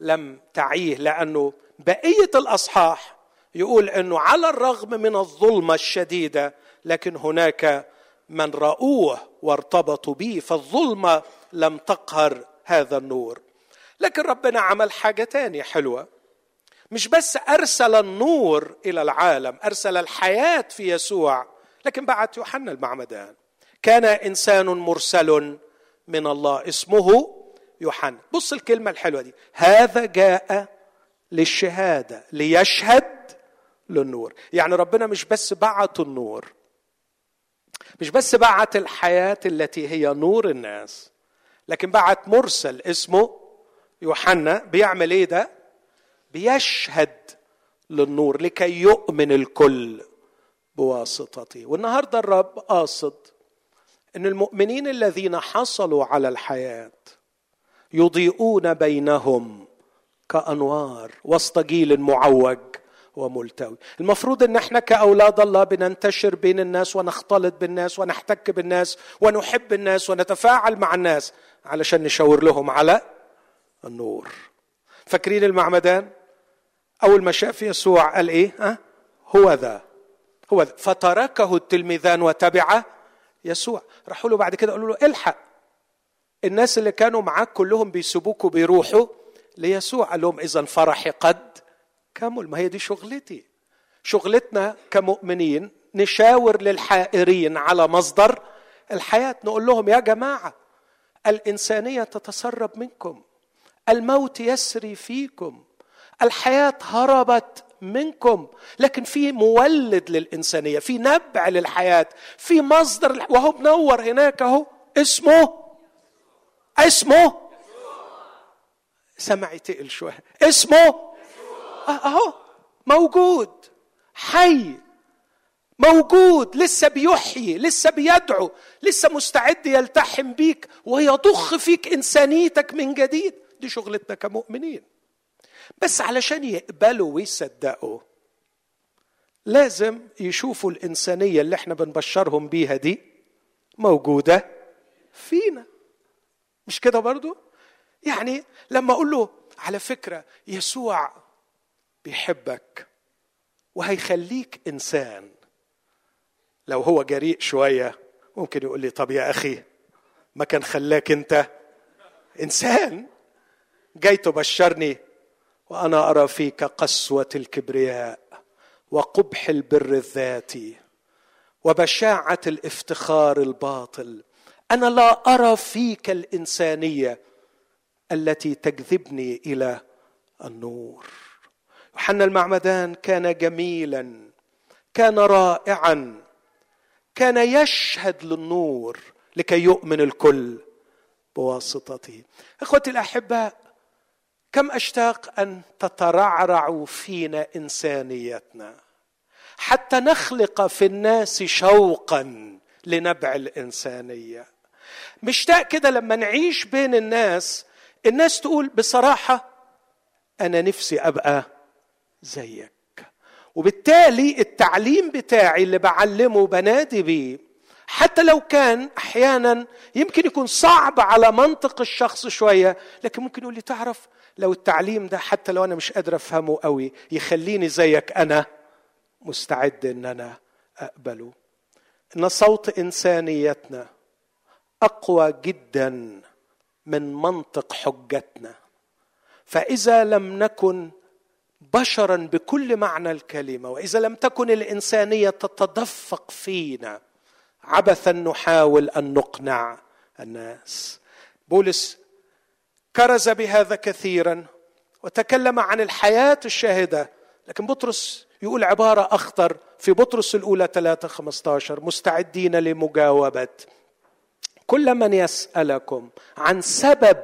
لم تعيه لأنه بقية الأصحاح يقول إنه على الرغم من الظلمة الشديدة لكن هناك من رأوه وارتبطوا به فالظلمة لم تقهر هذا النور. لكن ربنا عمل حاجة تانية حلوة. مش بس أرسل النور إلى العالم أرسل الحياة في يسوع لكن بعت يوحنا المعمدان. كان إنسان مرسل من الله اسمه يوحنا. بص الكلمة الحلوة دي. هذا جاء للشهادة ليشهد للنور. يعني ربنا مش بس بعت النور مش بس بعت الحياة التي هي نور الناس لكن بعت مرسل اسمه يوحنا. بيعمل إيه ده؟ بيشهد للنور لكي يؤمن الكل بواسطته. والنهاردة الرب قاصد إن المؤمنين الذين حصلوا على الحياة يضيئون بينهم كأنوار وسط جيل معوج وملتوي. المفروض إن إحنا كأولاد الله بننتشر بين الناس ونختلط بالناس ونحتك بالناس ونحب الناس ونتفاعل مع الناس علشان نشاور لهم على النور. فاكرين المعمدان؟ أول ما شاف يسوع قال إيه؟ ها؟ هو ذا. هو ذا. فتركه التلميذان وتبع يسوع. راحوا له بعد كده قالوا له إلحق. الناس اللي كانوا معاك كلهم بيسيبوك وبيروحوا ليسوع. قال لهم إذا فرحي قد كمل. ما هي دي شغلتي. شغلتنا كمؤمنين نشاور للحائرين على مصدر الحياة. نقول لهم يا جماعة الإنسانية تتسرب منكم. الموت يسري فيكم. الحياة هربت منكم لكن في مولد للإنسانية في نبع للحياة في مصدر وهو منور هناك أهو اسمه اسمه سمعي تقل شوية اسمه أهو موجود حي موجود لسه بيحيي لسه بيدعو لسه مستعد يلتحم بيك ويضخ فيك إنسانيتك من جديد. دي شغلتنا كمؤمنين. بس علشان يقبلوا ويصدقوا لازم يشوفوا الإنسانية اللي إحنا بنبشرهم بيها دي موجودة فينا. مش كده برضو؟ يعني لما أقول له على فكرة يسوع بيحبك وهيخليك إنسان. لو هو جريء شوية ممكن يقول لي طب يا أخي ما كان خلاك أنت إنسان؟ جاي تبشرني وأنا أرى فيك قسوة الكبرياء وقبح البر الذاتي وبشاعة الافتخار الباطل. أنا لا أرى فيك الإنسانية التي تجذبني إلى النور. يوحنا المعمدان كان جميلا كان رائعا كان يشهد للنور لكي يؤمن الكل بواسطته. إخوتي الاحباء كم أشتاق أن تترعرع فينا إنسانيتنا؟ حتى نخلق في الناس شوقا لنبع الإنسانية. مشتاق كده لما نعيش بين الناس الناس تقول بصراحة أنا نفسي أبقى زيك. وبالتالي التعليم بتاعي اللي بعلمه بنادي بيه حتى لو كان أحيانا يمكن يكون صعب على منطق الشخص شوية لكن ممكن يقول لي تعرف لو التعليم ده حتى لو أنا مش قادر أفهمه قوي يخليني زيك أنا مستعد إن أنا أقبله. إن صوت إنسانيتنا أقوى جدا من منطق حجتنا. فإذا لم نكن بشرا بكل معنى الكلمة وإذا لم تكن الإنسانية تتدفق فينا عبثا نحاول أن نقنع الناس. بولس كرز بهذا كثيرا وتكلم عن الحياة الشاهدة. لكن بطرس يقول عبارة أخطر. في بطرس الأولى 3 15 مستعدين لمجاوبة. كل من يسألكم عن سبب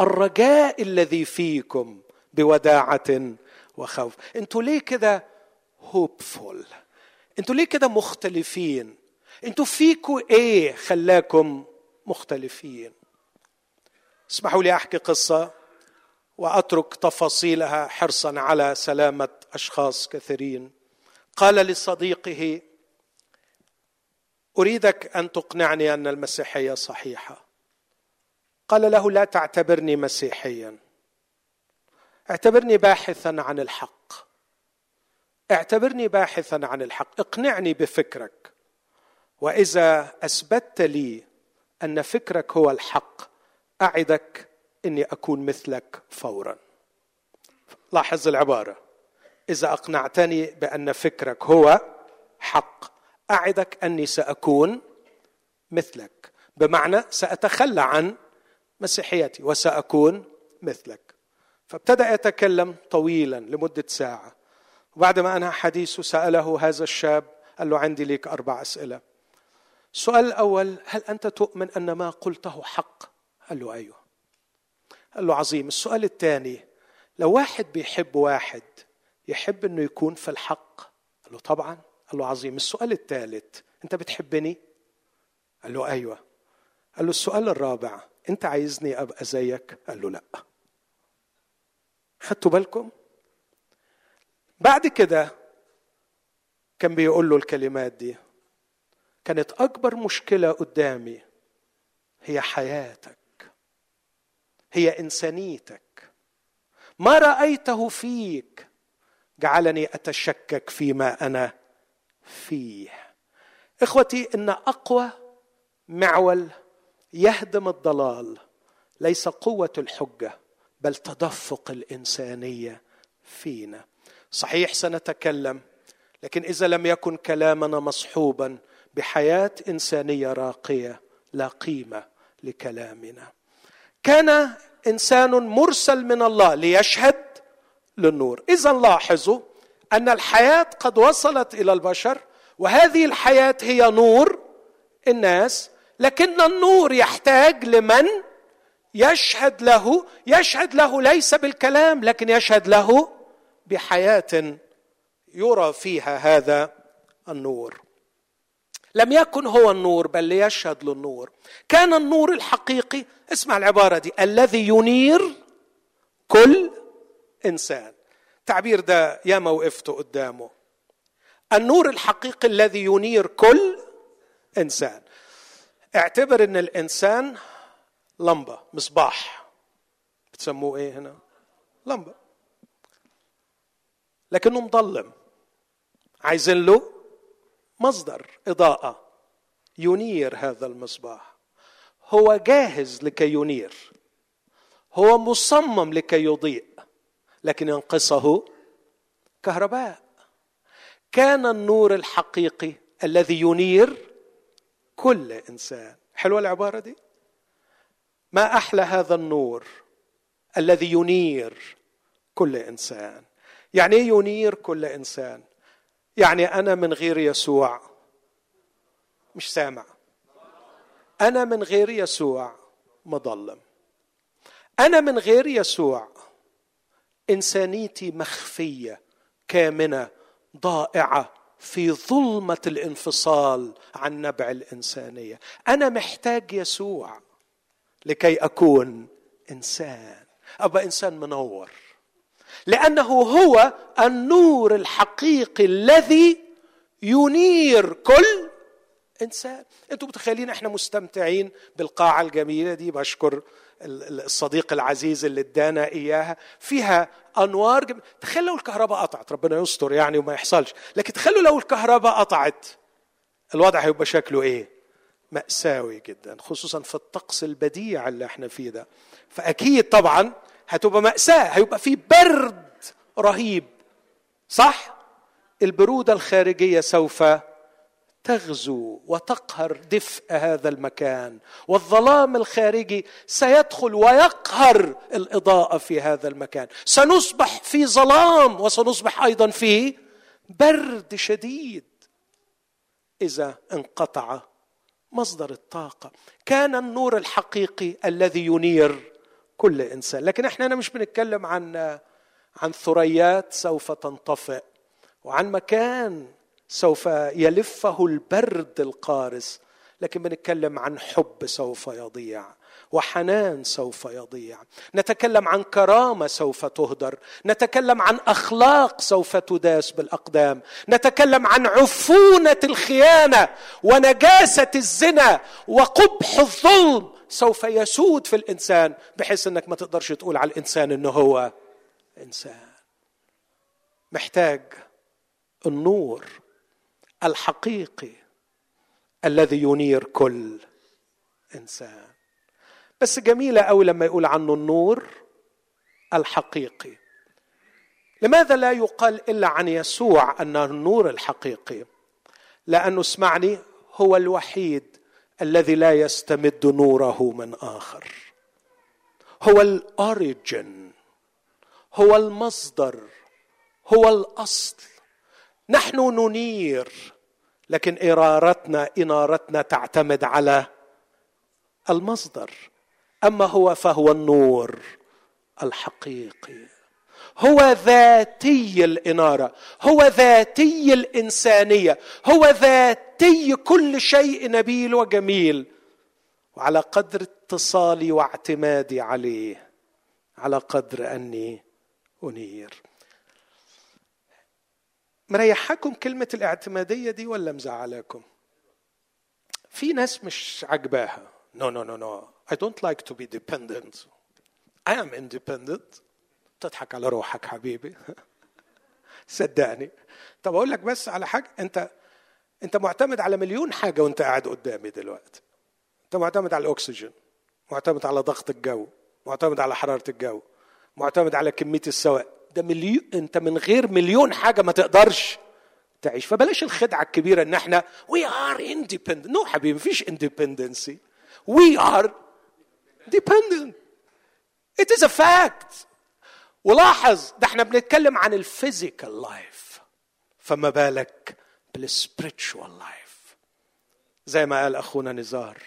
الرجاء الذي فيكم بوداعة وخوف. أنتوا ليه كده هوبفول أنتوا ليه كده مختلفين؟ أنتوا فيكوا إيه خلاكم مختلفين؟ اسمحوا لي أحكي قصة وأترك تفاصيلها حرصا على سلامة أشخاص كثيرين. قال لصديقه أريدك أن تقنعني أن المسيحية صحيحة. قال له لا تعتبرني مسيحيا. اعتبرني باحثا عن الحق. اعتبرني باحثا عن الحق. اقنعني بفكرك. وإذا اثبتت لي أن فكرك هو الحق أعدك إني أكون مثلك فورا. لاحظ العبارة. إذا أقنعتني بأن فكرك هو حق أعدك أني سأكون مثلك. بمعنى سأتخلى عن مسيحيتي وسأكون مثلك. فابتدأ يتكلم طويلا لمدة ساعة. وبعد ما أنهى حديثه سأله هذا الشاب قال له عندي لك أربع أسئلة. السؤال الأول هل أنت تؤمن أن ما قلته حق؟ قال له أيوه. قال له عظيم. السؤال الثاني لو واحد بيحب واحد يحب إنه يكون في الحق؟ قال له طبعا. قال له عظيم. السؤال الثالث أنت بتحبني؟ قال له أيوه. قال له السؤال الرابع أنت عايزني أبقى زيك؟ قال له لا. خدتوا بالكم؟ بعد كده كان بيقول له الكلمات دي كانت أكبر مشكلة قدامي هي حياتك. هي إنسانيتك. ما رأيته فيك. جعلني أتشكك فيما أنا فيه. إخوتي إن أقوى معول يهدم الضلال. ليس قوة الحجة بل تدفق الإنسانية فينا. صحيح سنتكلم لكن إذا لم يكن كلامنا مصحوبا بحياة إنسانية راقية لا قيمة لكلامنا. كان إنسان مرسل من الله ليشهد للنور. إذا لاحظوا أن الحياة قد وصلت إلى البشر وهذه الحياة هي نور الناس لكن النور يحتاج لمن يشهد له. يشهد له ليس بالكلام لكن يشهد له بحياة يرى فيها هذا النور. لم يكن هو النور بل ليشهد للنور. كان النور الحقيقي اسمع العبارة دي الذي ينير كل إنسان. التعبير ده ياما وقفت قدامه. النور الحقيقي الذي ينير كل إنسان. اعتبر إن الإنسان لمبة مصباح. بتسموه إيه هنا؟ لمبة. لكنه مظلم. عايزين له مصدر إضاءة. ينير هذا المصباح. هو جاهز لكي ينير. هو مصمم لكي يضيء. لكن ينقصه كهرباء. كان النور الحقيقي الذي ينير كل إنسان. حلوة العبارة دي؟ ما أحلى هذا النور الذي ينير كل إنسان. يعني إيه ينير كل إنسان؟ يعني أنا من غير يسوع. مش سامع. أنا من غير يسوع مظلم. أنا من غير يسوع إنسانيتي مخفية كامنة ضائعة في ظلمة الانفصال عن نبع الإنسانية. أنا محتاج يسوع لكي أكون إنسان. أبقى إنسان منور. لأنه هو النور الحقيقي الذي ينير كل إنسان. أنتم متخيلين إحنا مستمتعين بالقاعة الجميلة دي؟ بشكر الصديق العزيز اللي ادانا إياها. فيها أنوار جم... تخيل لو الكهرباء قطعت ربنا يستر يعني وما يحصلش. لكن تخيلوا لو الكهرباء قطعت الوضع هيبقى شكله إيه؟ مأساوي جدا خصوصا في الطقس البديع اللي إحنا فيه ده. فأكيد طبعا هتبقى مأساة هيبقى في برد رهيب. صح؟ البرودة الخارجية سوف تغزو وتقهر دفء هذا المكان والظلام الخارجي سيدخل ويقهر الإضاءة في هذا المكان. سنصبح في ظلام وسنصبح أيضا في برد شديد. إذا انقطع مصدر الطاقة كان النور الحقيقي الذي ينير كل إنسان. لكن إحنا هنا مش بنتكلم عن عن ثريات سوف تنطفئ وعن مكان سوف يلفه البرد القارس لكن بنتكلم عن حب سوف يضيع وحنان سوف يضيع. نتكلم عن كرامة سوف تهدر نتكلم عن أخلاق سوف تداس بالأقدام نتكلم عن عفونة الخيانة ونجاسة الزنا وقبح الظلم سوف يسود في الإنسان بحيث إنك ما تقدرش تقول على الإنسان إنه هو إنسان. محتاج النور الحقيقي الذي ينير كل إنسان. بس جميلة قوي لما يقول عنه النور الحقيقي. لماذا لا يقال إلا عن يسوع أنه النور الحقيقي؟ لأنه اسمعني هو الوحيد الذي لا يستمد نوره من آخر. هو الأوريجن هو المصدر هو الأصل. نحن ننير لكن إرارتنا إنارتنا تعتمد على المصدر. أما هو فهو النور الحقيقي. هو ذاتي الإنارة هو ذاتي الإنسانية هو ذاتي كل شيء نبيل وجميل. وعلى قدر اتصالي واعتمادي عليه على قدر أني أنير. مريحاكم كلمة الاعتمادية دي ولا مزعلاكم؟ في ناس مش عجباها no no no no. I don't like to be dependent. I am independent. تضحك على روحك حبيبي. صدقني. طب أقول لك بس على حاجة أنت أنت معتمد على مليون حاجة وأنت قاعد قدامي دلوقتي. أنت معتمد على الأكسجين معتمد على ضغط الجو معتمد على حرارة الجو معتمد على كمية السوائل ده مليون أنت من غير مليون حاجة ما تقدرش تعيش. فبلاش الخدعة الكبيرة إن إحنا we are independent no حبيبي مفيش independency we are dependent it is a fact ولاحظ ده إحنا بنتكلم عن ال physical life فما بالك بال spiritual life زي ما قال أخونا نزار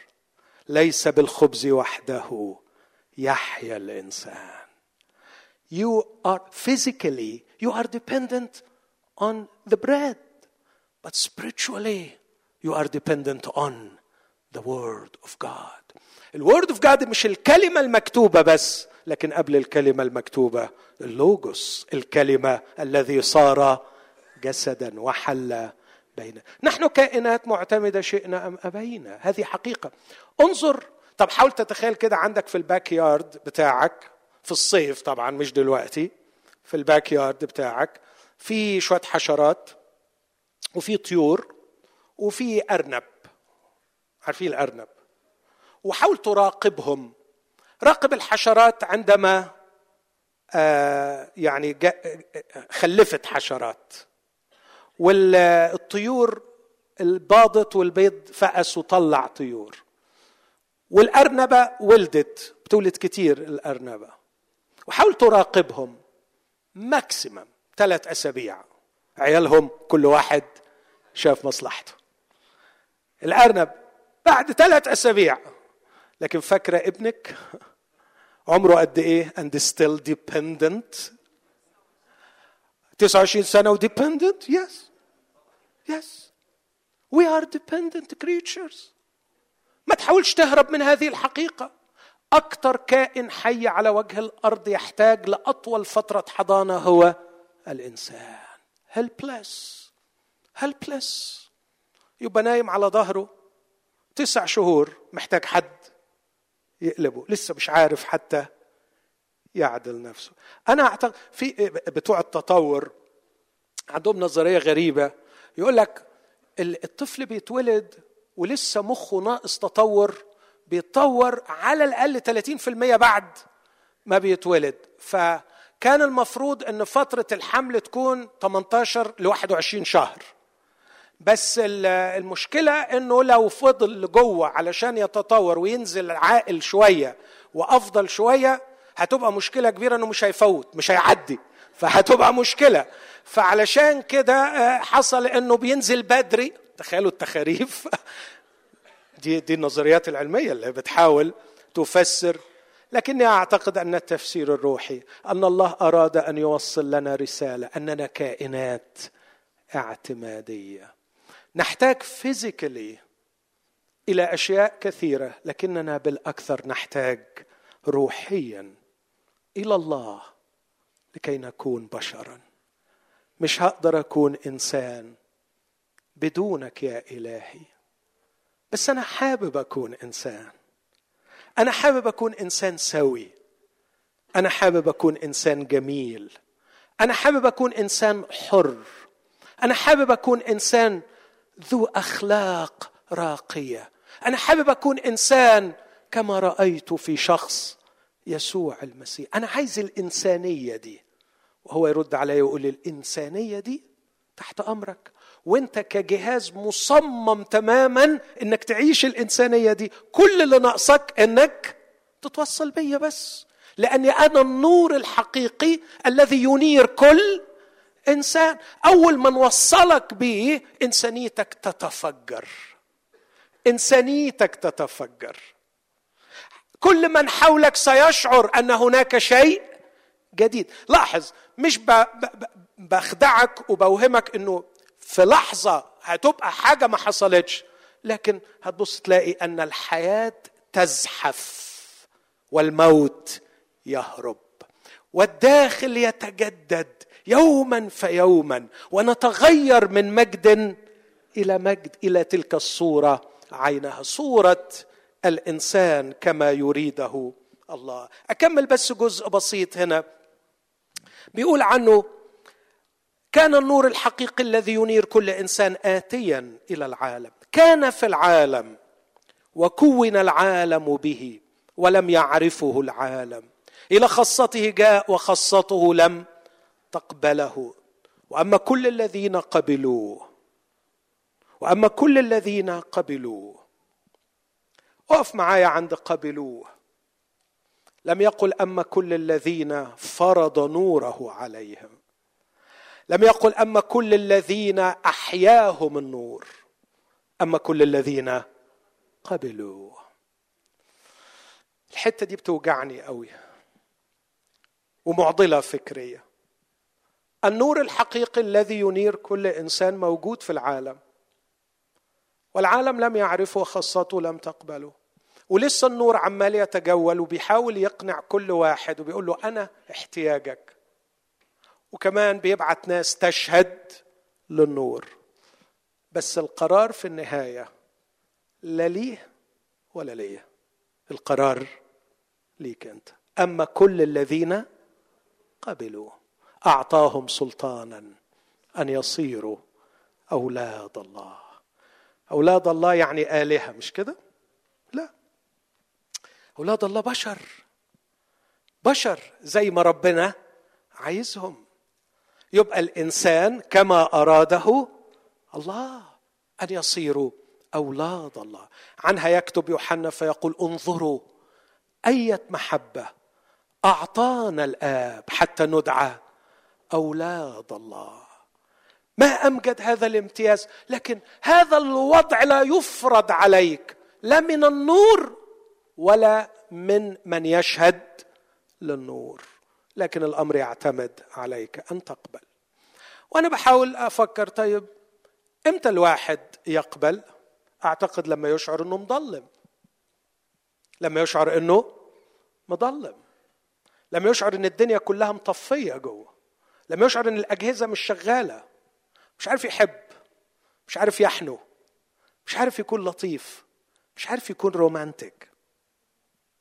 ليس بالخبز وحده يحيا الإنسان you are physically, you are dependent on the bread. But spiritually, you are dependent on the Word of God. ال Word of God مش الكلمة المكتوبة بس لكن قبل الكلمة المكتوبة اللوجوس الكلمة الذي صار جسدا وحل بين. نحن كائنات معتمدة شئنا أم أبينا؟ هذه حقيقة. انظر. طب حاول تتخيل كده عندك في ال backyard بتاعك في الصيف طبعا مش دلوقتي في ال backyard بتاعك في شوية حشرات وفي طيور وفي أرنب. عارفين الأرنب؟ وحاول تراقبهم. راقب الحشرات عندما آه يعني خلفت حشرات. والطيور الباضت والبيض فأس وطلع طيور. والأرنبة ولدت بتولد كتير الأرنبة. وحاول تراقبهم ماكسيمم ثلاث أسابيع. عيالهم كل واحد شاف مصلحته. الأرنب بعد ثلاث أسابيع. لكن فاكرة ابنك؟ عمره قد إيه؟ And still dependent. 29 سنة و dependent yes yes we are dependent creatures. ما تحاولش تهرب من هذه الحقيقة. أكثر كائن حي على وجه الأرض يحتاج لأطول فترة حضانة هو الإنسان. helpless helpless يبقى نايم على ظهره تسع شهور محتاج حد. يقلبه لسه مش عارف حتى يعدل نفسه. أنا أعتقد في بتوع التطور عندهم نظرية غريبة. يقول لك الطفل بيتولد ولسه مخه ناقص تطور بيتطور على الأقل 30% بعد ما بيتولد. فكان المفروض إن فترة الحمل تكون 18 ل 21 شهر. بس المشكلة إنه لو فضل جوه علشان يتطور وينزل عاقل شوية وأفضل شوية هتبقى مشكلة كبيرة إنه مش هيفوت مش هيعدي. فهتبقى مشكلة. فعلشان كده آه، حصل إنه بينزل بدري. تخيلوا التخاريف. دي دي النظريات العلمية اللي بتحاول تفسر. لكني أعتقد أن التفسير الروحي أن الله أراد أن يوصل لنا رسالة أننا كائنات اعتمادية. نحتاج فيزيكالي إلى أشياء كثيرة لكننا بالاكثر نحتاج روحيا إلى الله لكي نكون بشرا. مش هقدر أكون إنسان بدونك يا إلهي بس أنا حابب أكون إنسان. أنا حابب أكون إنسان سوي. أنا حابب أكون إنسان جميل. أنا حابب أكون إنسان حر. أنا حابب أكون إنسان ذو أخلاق راقية. أنا حابب أكون إنسان كما رأيت في شخص يسوع المسيح. أنا عايز الإنسانية دي. وهو يرد علي ويقول الإنسانية دي تحت أمرك. وأنت كجهاز مصمم تماما إنك تعيش الإنسانية دي. كل اللي ناقصك إنك تتوصل بيا بس. لأني أنا النور الحقيقي الذي ينير كل إنسان أول ما نوصلك به إنسانيتك تتفجر. إنسانيتك تتفجر. كل من حولك سيشعر أن هناك شيء جديد. لاحظ مش بخدعك وبوهمك إنه في لحظة هتبقى حاجة ما حصلتش لكن هتبص تلاقي أن الحياة تزحف والموت يهرب. والداخل يتجدد. يوما فيوما ونتغير من مجد إلى مجد إلى تلك الصورة عينها صورة الإنسان كما يريده الله. أكمل بس جزء بسيط هنا. بيقول عنه كان النور الحقيقي الذي ينير كل إنسان اتيا إلى العالم. كان في العالم وكون العالم به ولم يعرفه العالم. إلى خاصته جاء وخاصته لم تقبله. وأما كل الذين قبلوه وأما كل الذين قبلوه. اقف معايا عند قبلوه. لم يقل أما كل الذين فرض نوره عليهم. لم يقل أما كل الذين أحياهم النور. أما كل الذين قبلوه. الحتة دي بتوجعني قوي ومعضلة فكرية. النور الحقيقي الذي ينير كل إنسان موجود في العالم. والعالم لم يعرفه وخاصته لم تقبله. ولسه النور عمال يتجول وبيحاول يقنع كل واحد وبيقول له أنا احتياجك. وكمان بيبعت ناس تشهد للنور. بس القرار في النهاية لا ليه ولا ليه القرار ليك أنت. أما كل الذين قبلوا. أعطاهم سلطانا أن يصيروا أولاد الله. أولاد الله يعني آلهة مش كده؟ لا. أولاد الله بشر. بشر زي ما ربنا عايزهم. يبقى الإنسان كما أراده الله أن يصيروا أولاد الله. عنها يكتب يوحنا فيقول انظروا أية محبة. أعطانا الآب حتى ندعى أولاد الله. ما أمجد هذا الامتياز لكن هذا الوضع لا يفرض عليك. لا من النور ولا من من يشهد للنور. لكن الأمر يعتمد عليك. أن تقبل. وأنا بحاول أفكر طيب إمتى الواحد يقبل؟ أعتقد لما يشعر إنه مظلم. لما يشعر إنه مظلم. لما يشعر إن الدنيا كلها مطفية جوه. لما يشعر إن الأجهزة مش شغالة مش عارف يحب مش عارف يحنو مش عارف يكون لطيف مش عارف يكون رومانتك.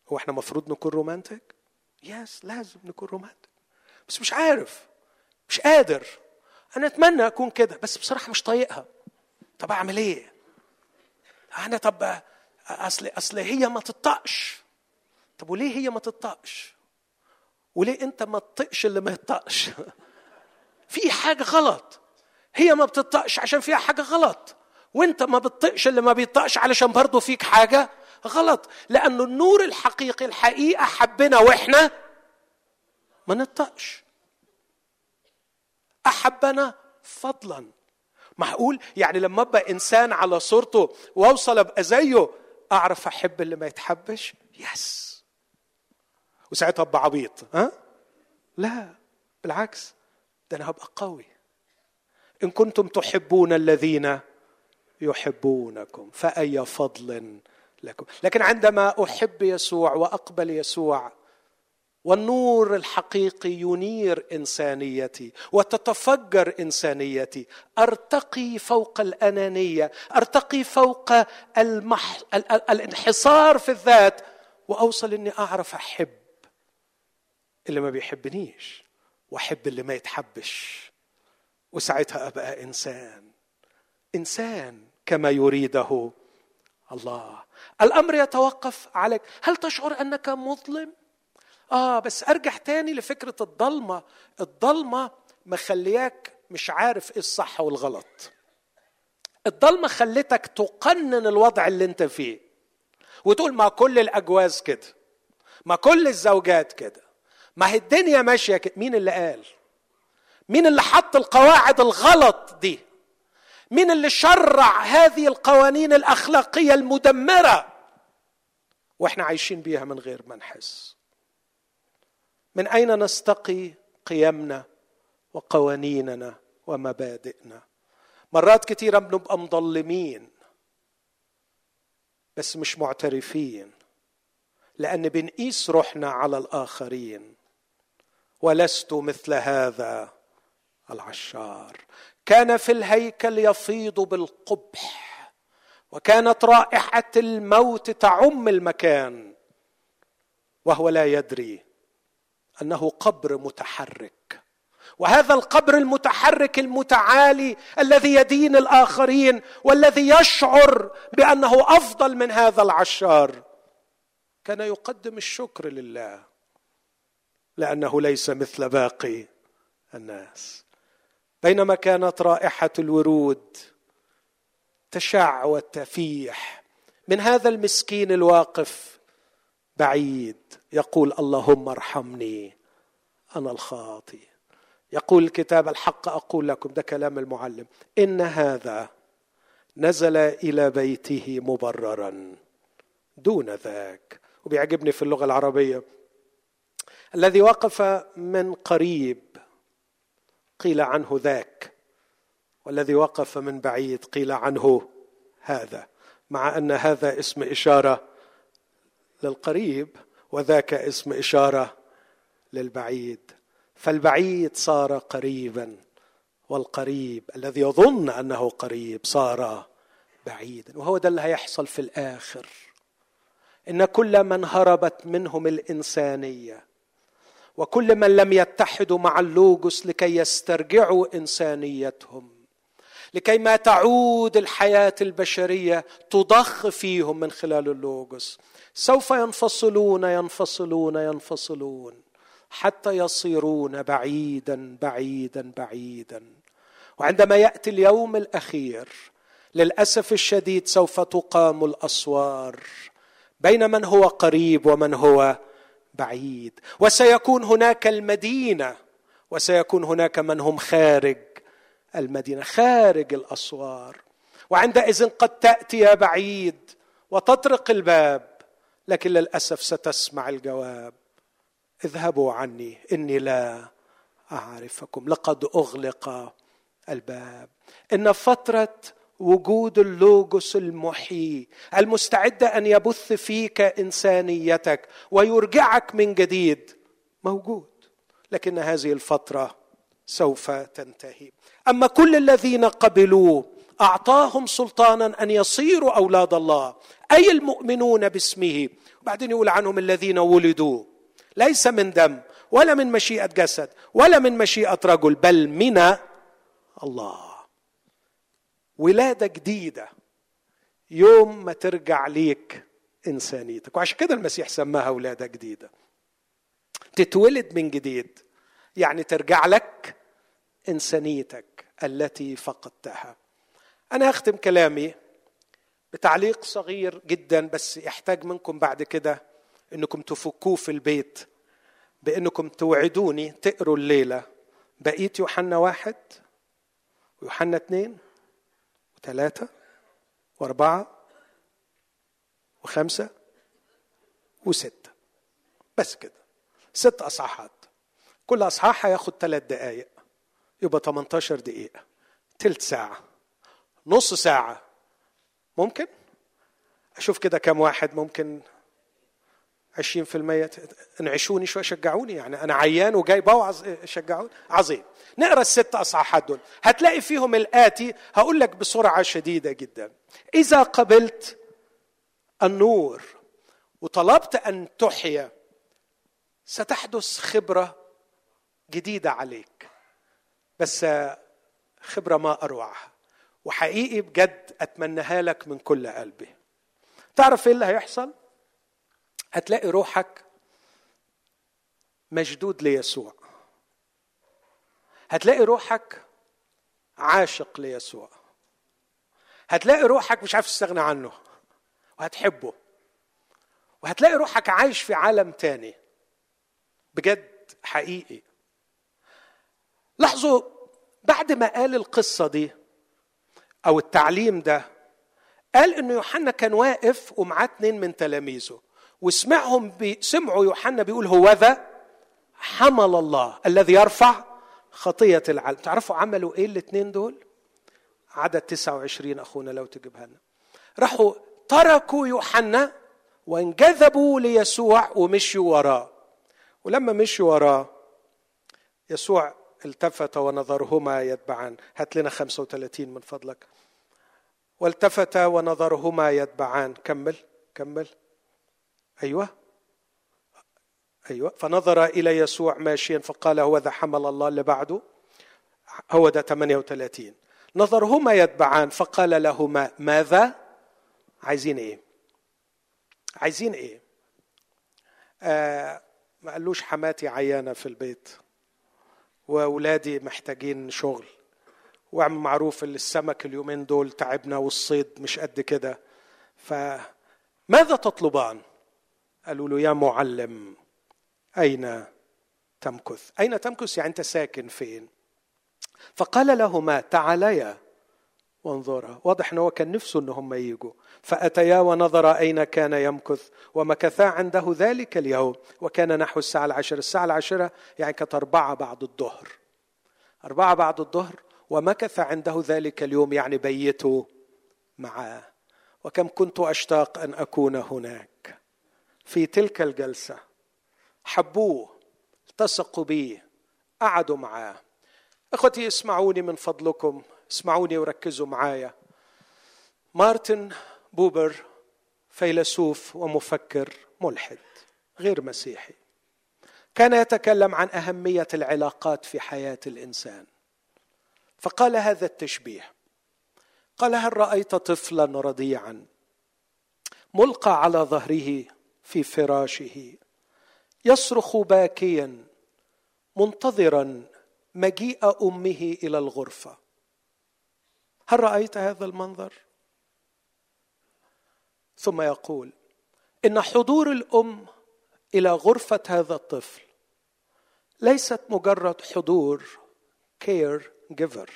هو إحنا المفروض نكون رومانتك؟ يس لازم نكون رومانتك. بس مش عارف مش قادر. أنا أتمنى أكون كده بس بصراحة مش طايقها. طب أعمل إيه؟ أنا طب أصل أصل هي ما تطقش. طب وليه هي ما تطقش؟ وليه أنت ما تطقش اللي ما يطقش؟ في حاجة غلط. هي ما بتطقش عشان فيها حاجة غلط. وانت ما بتطقش اللي ما بيطقش علشان برضه فيك حاجة غلط. لأنه النور الحقيقي الحقيقة حبنا وإحنا ما نطقش. أحبنا فضلا. معقول؟ يعني لما أبقى إنسان على صورته وأوصل أبقى زيه أعرف أحب اللي ما يتحبش؟ يس. وساعتها أبقى عبيط. ها؟ لا بالعكس. ده أنا هبقى قوي. إن كنتم تحبون الذين يحبونكم فأي فضل لكم. لكن عندما أحب يسوع وأقبل يسوع والنور الحقيقي ينير إنسانيتي وتتفجر إنسانيتي أرتقي فوق الأنانية أرتقي فوق المح... الانحصار في الذات وأوصل إني أعرف أحب اللي ما بيحبنيش. واحب اللي ما يتحبش. وساعتها أبقى إنسان. إنسان كما يريده الله. الأمر يتوقف عليك. هل تشعر أنك مظلم؟ آه بس أرجع تاني لفكرة الضلمة. الضلمة مخلياك مش عارف إيه الصح والغلط. الضلمة خلتك تقنن الوضع اللي أنت فيه. وتقول ما كل الأجواز كده. ما كل الزوجات كده. ما هي الدنيا ماشية كده مين اللي قال؟ مين اللي حط القواعد الغلط دي؟ مين اللي شرع هذه القوانين الأخلاقية المدمرة؟ وإحنا عايشين بيها من غير ما نحس. من أين نستقي قيمنا وقوانيننا ومبادئنا؟ مرات كثيره بنبقى مظلمين بس مش معترفين لأن بنقيس روحنا على الآخرين. ولست مثل هذا العشار. كان في الهيكل يفيض بالقبح وكانت رائحة الموت تعم المكان وهو لا يدري أنه قبر متحرك. وهذا القبر المتحرك المتعالي الذي يدين الآخرين والذي يشعر بأنه أفضل من هذا العشار كان يقدم الشكر لله. لأنه ليس مثل باقي الناس. بينما كانت رائحة الورود تشع وتفيح. من هذا المسكين الواقف بعيد يقول اللهم ارحمني أنا الخاطي. يقول الكتاب الحق أقول لكم ده كلام المعلم. إن هذا نزل إلى بيته مبررا دون ذاك. وبيعجبني في اللغة العربية الذي وقف من قريب. قيل عنه ذاك. والذي وقف من بعيد قيل عنه هذا. مع أن هذا اسم إشارة للقريب وذاك اسم إشارة للبعيد. فالبعيد صار قريبا والقريب الذي يظن أنه قريب صار بعيدا. وهو ده اللي هيحصل في الآخر. إن كل من هربت منهم الإنسانية وكل من لم يتحدوا مع اللوجوس لكي يسترجعوا إنسانيتهم لكي ما تعود الحياة البشرية تضخ فيهم من خلال اللوجوس سوف ينفصلون ينفصلون ينفصلون حتى يصيرون بعيدا بعيدا بعيدا. وعندما يأتي اليوم الأخير للأسف الشديد سوف تقام الأسوار بين من هو قريب ومن هو بعيد. وسيكون هناك المدينة. وسيكون هناك من هم خارج المدينة خارج الأسوار. وعندئذ قد تأتي بعيد وتطرق الباب لكن للأسف ستسمع الجواب. اذهبوا عني إني لا أعرفكم. لقد أغلق الباب. إن فترة وجود اللوجوس المحيي المستعد أن يبث فيك إنسانيتك ويرجعك من جديد. موجود. لكن هذه الفترة سوف تنتهي. أما كل الذين قبلوه أعطاهم سلطانا أن يصيروا أولاد الله. أي المؤمنون باسمه؟ وبعدين يقول عنهم الذين ولدوا. ليس من دم ولا من مشيئة جسد ولا من مشيئة رجل بل من الله. ولادة جديدة. يوم ما ترجع ليك إنسانيتك. وعشان كده المسيح سماها ولادة جديدة. تتولد من جديد. يعني ترجع لك إنسانيتك التي فقدتها. أنا اختم كلامي بتعليق صغير جدا بس يحتاج منكم بعد كده إنكم تفكوه في البيت بإنكم توعدوني تقروا الليلة. بقيت يوحنا واحد؟ ويوحنا اثنين وثلاثة وأربعة وخمسة وستة. بس كده. ست أصحاحات. كل أصحاح هياخد ثلاث دقايق. يبقى 18 دقيقة. تلت ساعة. نص ساعة. ممكن؟ أشوف كده كم واحد ممكن 20% انعشوني شوي شجعوني يعني. أنا عيان وجاي بوعظ شجعوني. عظيم. نقرأ الست اصحاحات دول. هتلاقي فيهم الآتي. هقول لك بسرعة شديدة جدا. إذا قبلت النور وطلبت أن تحيا ستحدث خبرة جديدة عليك بس خبرة ما أروعها. وحقيقي بجد اتمناها لك من كل قلبي. تعرف إيه اللي هيحصل؟ هتلاقي روحك مشدود ليسوع. هتلاقي روحك عاشق ليسوع. هتلاقي روحك مش عارف تستغنى عنه وهتحبه. وهتلاقي روحك عايش في عالم تاني. بجد حقيقي. لاحظوا بعد ما قال القصة دي أو التعليم ده قال إنه يوحنا كان واقف ومعاه اتنين من تلاميذه. وسمعهم بي سمعوا يوحنا بيقول هو ذا حمل الله الذي يرفع خطية العالم. تعرفوا عملوا إيه الاثنين دول؟ عدد 29 أخونا لو تجيبها لنا. راحوا تركوا يوحنا وانجذبوا ليسوع ومشوا وراه. ولما مشوا وراه يسوع التفت ونظرهما يتبعان. هات لنا 35 من فضلك. والتفت ونظرهما يتبعان. كمل كمل. أيوه. أيوه. فنظر إلى يسوع ماشيا فقال هو ذا حمل الله اللي بعده. هو ده 38 نظرهما يتبعان فقال لهما ماذا؟ عايزين إيه؟ عايزين إيه؟ آه ما قالوش حماتي عيانة في البيت وأولادي محتاجين شغل واعمل معروف السمك اليومين دول تعبنا والصيد مش قد كده. فماذا تطلبان؟ قالوا له يا معلم أين تمكث؟ أين تمكث؟ يعني أنت ساكن فين؟ فقال لهما تعاليا وانظرا واضح انه كان نفسه إن هم يجوا فأتيا ونظرا أين كان يمكث ومكثا عنده ذلك اليوم. وكان نحو الساعة العاشرة. الساعة العاشرة يعني كانت أربعة بعد الظهر. أربعة بعد الظهر ومكث عنده ذلك اليوم يعني بيتوا معاه. وكم كنت أشتاق أن أكون هناك. في تلك الجلسة. حبوه التصقوا به قعدوا معاه. إخوتي اسمعوني من فضلكم اسمعوني وركزوا معايا. مارتن بوبر فيلسوف ومفكر ملحد غير مسيحي. كان يتكلم عن أهمية العلاقات في حياة الإنسان. فقال هذا التشبيه. قال هل رأيت طفلا رضيعا ملقى على ظهره في فراشه. يصرخ باكيا منتظرا مجيء أمه إلى الغرفة. هل رأيت هذا المنظر؟ ثم يقول إن حضور الأم إلى غرفة هذا الطفل ليست مجرد حضور كير جيفر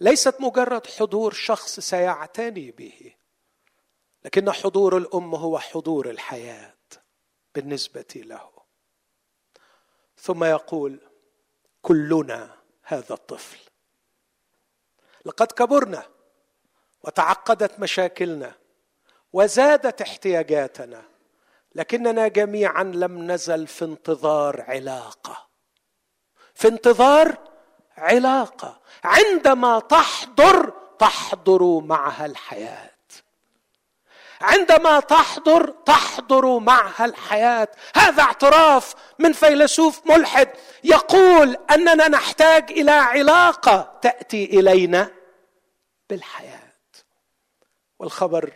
ليست مجرد حضور شخص سيعتني به. لكن حضور الأم هو حضور الحياة بالنسبة له. ثم يقول كلنا هذا الطفل. لقد كبرنا وتعقدت مشاكلنا وزادت احتياجاتنا لكننا جميعا لم نزل في انتظار علاقة. في انتظار علاقة. عندما تحضر تحضر معها الحياة. عندما تحضر تحضر معها الحياة. هذا اعتراف من فيلسوف ملحد يقول أننا نحتاج إلى علاقة تأتي إلينا بالحياة. والخبر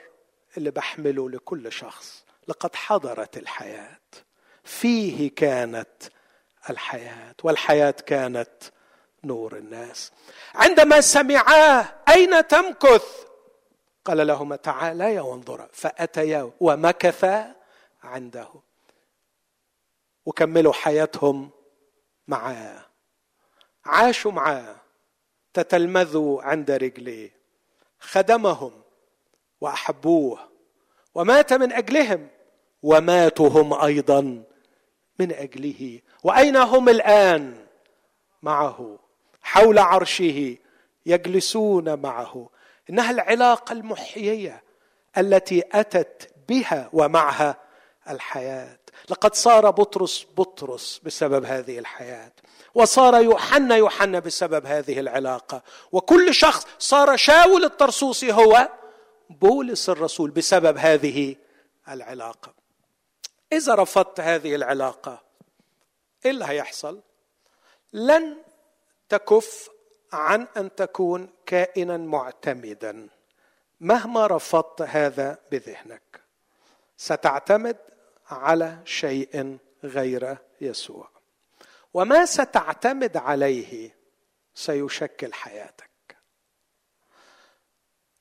اللي بحمله لكل شخص لقد حضرت الحياة. فيه كانت الحياة والحياة كانت نور الناس. عندما سمعاه أين تمكث؟ قال لهما تعاليا وانظرا فأتيا ومكثا عنده. وكملوا حياتهم معاه عاشوا معاه تتلمذوا عند رجليه خدمهم وأحبوه ومات من أجلهم وماتوا هم أيضا من أجله. وأين هم الآن؟ معه. حول عرشه يجلسون معه. إنها العلاقة المحيية التي أتت بها ومعها الحياة. لقد صار بطرس بطرس بسبب هذه الحياة وصار يوحنا يوحنا بسبب هذه العلاقة وكل شخص صار شاول الطرسوسي هو بولس الرسول بسبب هذه العلاقة. إذا رفضت هذه العلاقة إيه اللي هيحصل؟ لن تكف عن أن تكون كائنا معتمدا. مهما رفضت هذا بذهنك ستعتمد على شيء غير يسوع. وما ستعتمد عليه سيشكل حياتك.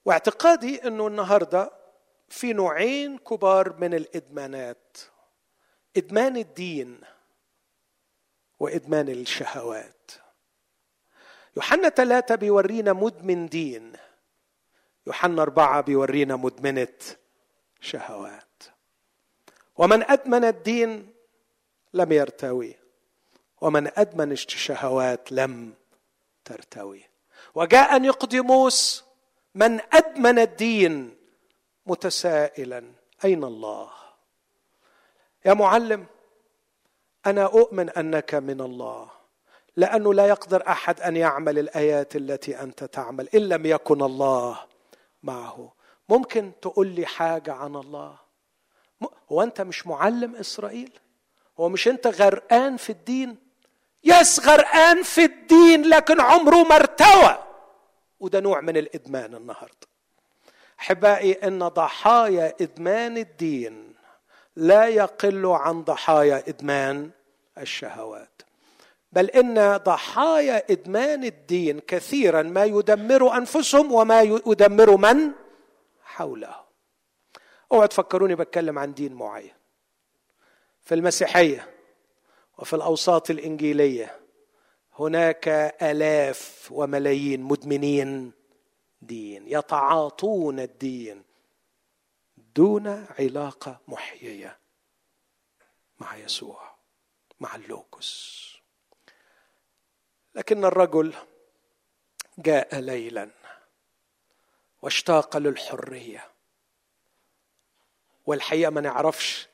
واعتقادي إنه النهارده في نوعين كبار من الإدمانات إدمان الدين وإدمان الشهوات. يوحنا ثلاثة بيورينا مدمن دين. يوحنا أربعة بيورينا مدمنة شهوات. ومن أدمن الدين لم يرتوي. ومن أدمن الشهوات لم ترتوي. وجاء نقدموس من أدمن الدين متسائلا. أين الله؟ يا معلم أنا أؤمن أنك من الله. لأنه لا يقدر أحد أن يعمل الآيات التي أنت تعمل إن لم يكن الله معه. ممكن تقول لي حاجة عن الله؟ هو أنت مش معلم إسرائيل؟ هو مش أنت غرقان في الدين؟ يس غرقان في الدين لكن عمره ما ارتوى. وده نوع من الإدمان النهاردة. أحبائي إن ضحايا إدمان الدين لا يقل عن ضحايا إدمان الشهوات. بل إن ضحايا إدمان الدين كثيرا ما يدمر أنفسهم وما يدمر من حوله. اوعوا تفكروني بتكلم عن دين معين. في المسيحية وفي الأوساط الإنجيلية هناك آلاف وملايين مدمنين دين يتعاطون الدين دون علاقة محيية مع يسوع مع اللوكس. لكن الرجل جاء ليلا واشتاق للحرية. والحقيقة ما نعرفش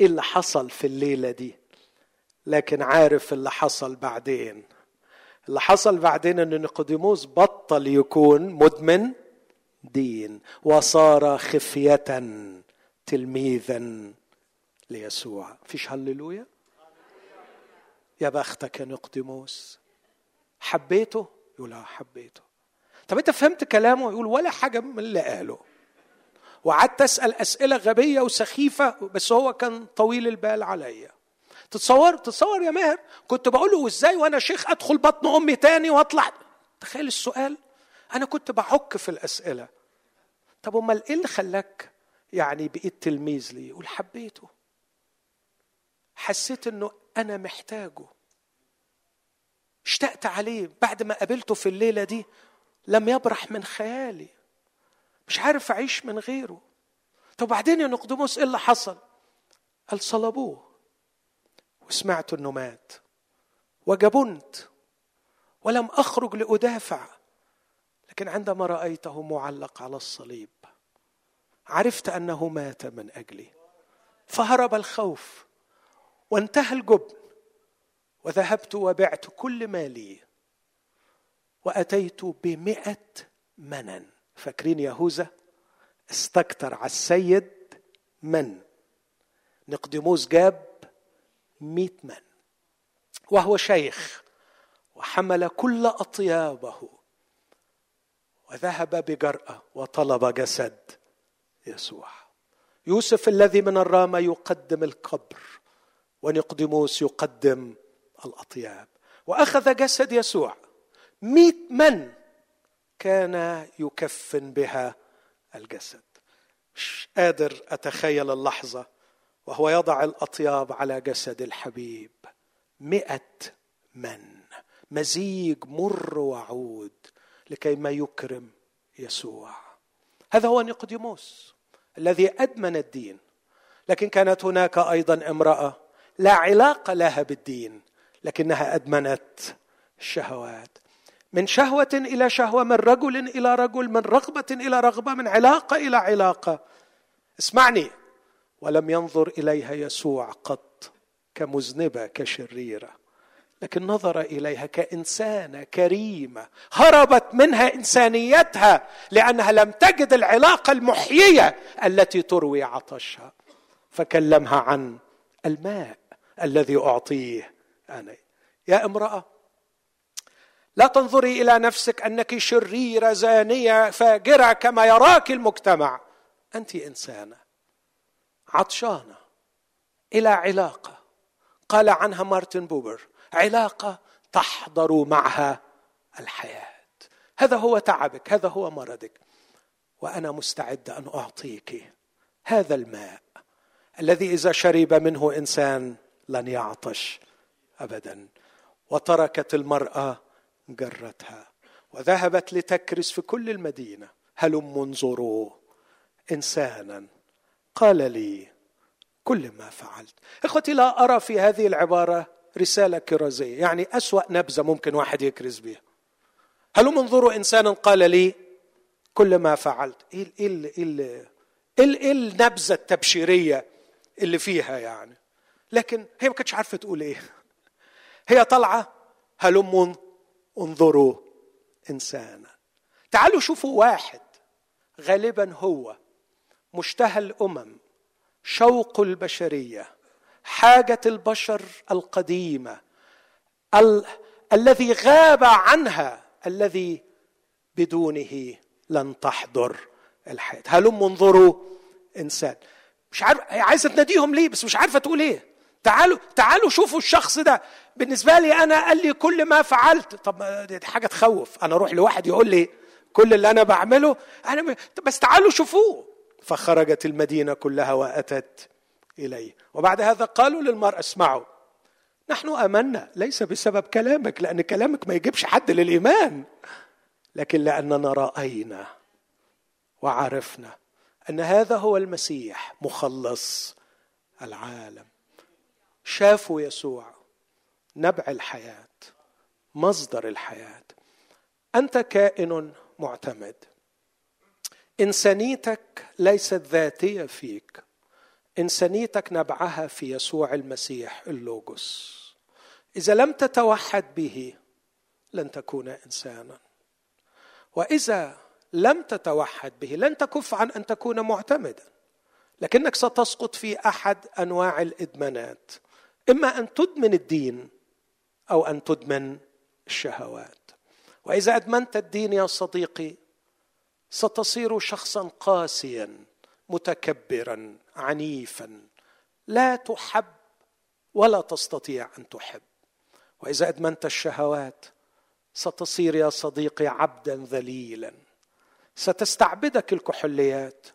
إيه اللي حصل في الليلة دي لكن عارف اللي حصل بعدين. اللي حصل بعدين إن نيقوديموس بطل يكون مدمن دين وصار خفية تلميذا ليسوع. فيش هللويا؟ يا بختك يا نقدموس حبيته؟ يقول آه حبيته. طب أنت فهمت كلامه؟ يقول ولا حاجة من اللي قاله. وقعدت أسأل أسئلة غبية وسخيفة بس هو كان طويل البال عليا. تتصور؟ تتصور يا ماهر كنت بقول له إزاي وأنا شيخ أدخل بطن أمي تاني وأطلع؟ تخيل السؤال. أنا كنت بعك في الأسئلة. طب أمال إيه اللي خلاك يعني بقيت تلميذ لي يقول حبيته. حسيت إنه أنا محتاجه. اشتقت عليه بعد ما قابلته في الليلة دي لم يبرح من خيالي. مش عارف أعيش من غيره. طب بعدين يا نقدموس إيه اللي حصل؟ قال صلبوه. وسمعت إنه مات. وجبنت. ولم أخرج لأدافع. لكن عندما رأيته معلق على الصليب عرفت أنه مات من أجلي. فهرب الخوف وانتهى الجبن. وذهبت وبعت كل مالي وأتيت بمئة منن. فاكرين يهوذا استكتر على السيد من. نقدموس جاب مئة من. وهو شيخ وحمل كل أطيابه وذهب بجرأة وطلب جسد يسوع. يوسف الذي من الرامة يقدم القبر ونقدموس يقدم الأطياب. وأخذ جسد يسوع. مئة من كان يكفن بها الجسد. مش قادر أتخيل اللحظة وهو يضع الأطياب على جسد الحبيب. مئة من. مزيج مر وعود لكي ما يكرم يسوع. هذا هو نيقوديموس الذي أدمن الدين. لكن كانت هناك أيضا امرأة لا علاقة لها بالدين. لكنها أدمنت الشهوات. من شهوة إلى شهوة من رجل إلى رجل من رغبة إلى رغبة من علاقة إلى علاقة. اسمعني. ولم ينظر إليها يسوع قط كمذنبة كشريرة. لكن نظر إليها كإنسانة كريمة. هربت منها إنسانيتها لأنها لم تجد العلاقة المحيية التي تروي عطشها. فكلمها عن الماء الذي أعطيه. أنا. يا امرأة لا تنظري إلى نفسك أنك شريره زانية فاجرة كما يراك المجتمع. أنت إنسانة. عطشانة. إلى علاقة. قال عنها مارتن بوبر علاقة تحضر معها الحياة. هذا هو تعبك هذا هو مرضك. وأنا مستعد أن أعطيك هذا الماء الذي إذا شرب منه إنسان لن يعطش. ابدا. وتركت المرأة جرتها. وذهبت لتكرس في كل المدينة. هلم انظروا؟ انسانا. قال لي كل ما فعلت. إخوتي لا أرى في هذه العبارة رسالة كرازية. يعني أسوأ نبذة ممكن واحد يكرز بها. هلم انظروا انسانا؟ قال لي كل ما فعلت. إيه إيه إيه إيه النبذة التبشيرية اللي فيها يعني؟ لكن هي ما كانتش عارفة تقول إيه. هي طالعة. هلم انظروا إنسانا. تعالوا شوفوا واحد. غالبا هو مشتهى الأمم شوق البشرية حاجة البشر القديمة ال... الذي غاب عنها الذي بدونه لن تحضر الحياة. هلم انظروا إنسان. مش عارف عايزة تناديهم ليه؟ بس مش عارفة تقول إيه. تعالوا تعالوا شوفوا الشخص ده. بالنسبة لي أنا قال لي كل ما فعلت. طب دي حاجة تخوف. أنا أروح لواحد يقول لي كل اللي أنا بعمله أنا بس تعالوا شوفوه. فخرجت المدينة كلها وأتت إليه. وبعد هذا قالوا للمراه اسمعوا نحن آمنا ليس بسبب كلامك لأن كلامك ما يجيبش حد للإيمان. لكن لاننا راينا وعرفنا أن هذا هو المسيح مخلص العالم. شافوا يسوع. نبع الحياة. مصدر الحياة. أنت كائن معتمد. إنسانيتك ليست ذاتية فيك. إنسانيتك نبعها في يسوع المسيح اللوجوس إذا لم تتوحد به لن تكون إنسانا. وإذا لم تتوحد به لن تكف عن أن تكون معتمدا. لكنك ستسقط في أحد أنواع الإدمانات. إما أن تدمن الدين أو أن تدمن الشهوات. وإذا أدمنت الدين يا صديقي ستصير شخصا قاسيا متكبرا عنيفا. لا تحب ولا تستطيع أن تحب. وإذا أدمنت الشهوات ستصير يا صديقي عبدا ذليلا. ستستعبدك الكحوليات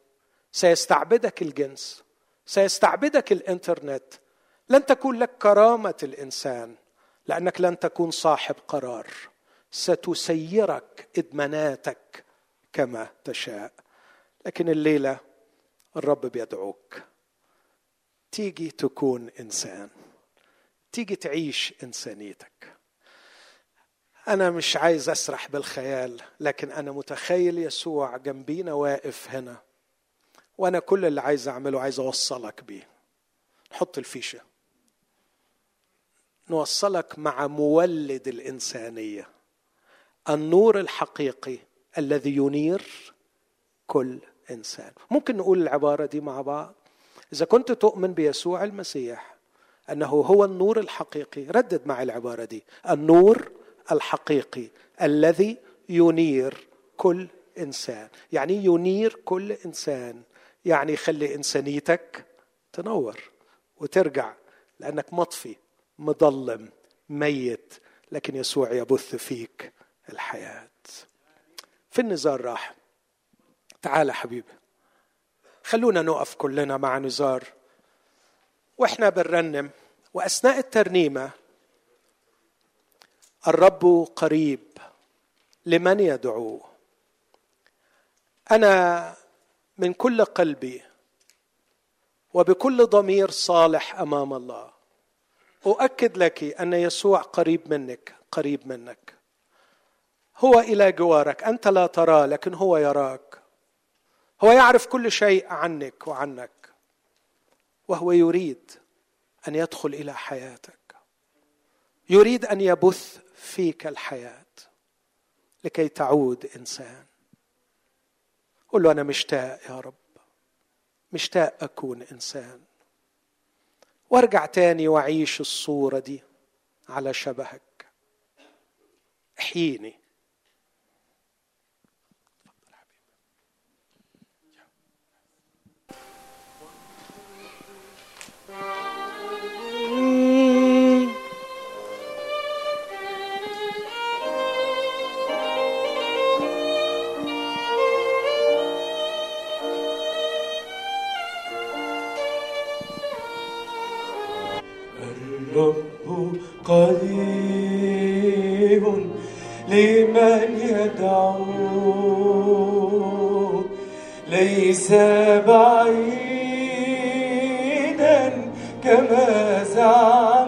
سيستعبدك الجنس سيستعبدك الإنترنت لن تكون لك كرامة الإنسان لأنك لن تكون صاحب قرار. ستسيرك ادماناتك كما تشاء. لكن الليلة الرب بيدعوك. تيجي تكون إنسان. تيجي تعيش إنسانيتك. أنا مش عايز أسرح بالخيال لكن أنا متخيل يسوع جنبينا واقف هنا. وأنا كل اللي عايز أعمله عايز أوصلك بيه. نحط الفيشة. نوصلك مع مولد الإنسانية النور الحقيقي الذي ينير كل إنسان. ممكن نقول العبارة دي مع بعض؟ إذا كنت تؤمن بيسوع المسيح أنه هو النور الحقيقي ردد معي العبارة دي. النور الحقيقي الذي ينير كل إنسان. يعني ينير كل إنسان. يعني يخلي إنسانيتك تنور وترجع لأنك مطفي. مظلم ميت لكن يسوع يبث فيك الحياة. في النزار راح. تعال حبيبي. خلونا نقف كلنا مع نزار. وإحنا بنرنم وأثناء الترنيمة الرب قريب لمن يدعوه أنا من كل قلبي وبكل ضمير صالح أمام الله. أؤكد لك أن يسوع قريب منك قريب منك. هو إلى جوارك أنت لا تراه لكن هو يراك. هو يعرف كل شيء عنك وعنك وهو يريد أن يدخل إلى حياتك. يريد أن يبث فيك الحياة لكي تعود إنسان. قل له أنا مشتاق يا رب مشتاق أكون إنسان. وارجع تاني واعيش الصورة دي على شبهك. احييني. قريب لمن يدعو. ليس بعيدا كما زعم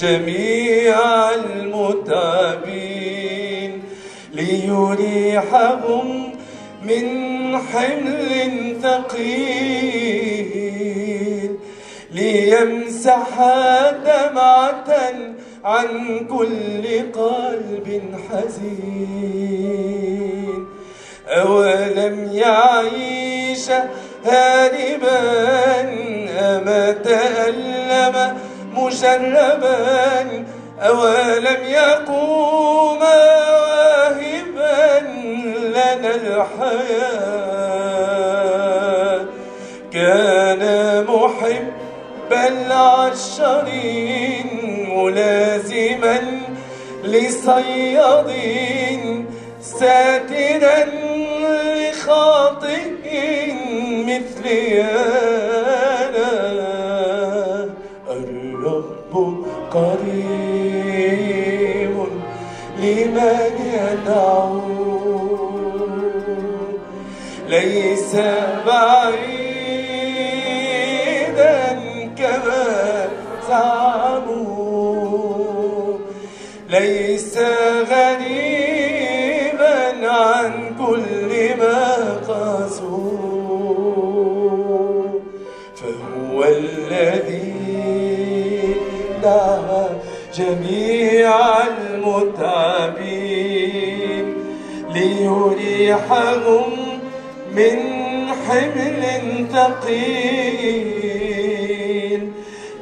جميع المتابين ليريحهم من حمل ثقيل ليمسح دمعة عن كل قلب حزين. أولم يعيش هاربا أما تألم مسلما أولم يقوم واهبا لنا الحياة. كان محبا العشرين ملازما لصياد ساترا لخاطئ مثليان قريب لمن يدعو. ليس بعيد المتابين ليريحهم من حمل ثقيل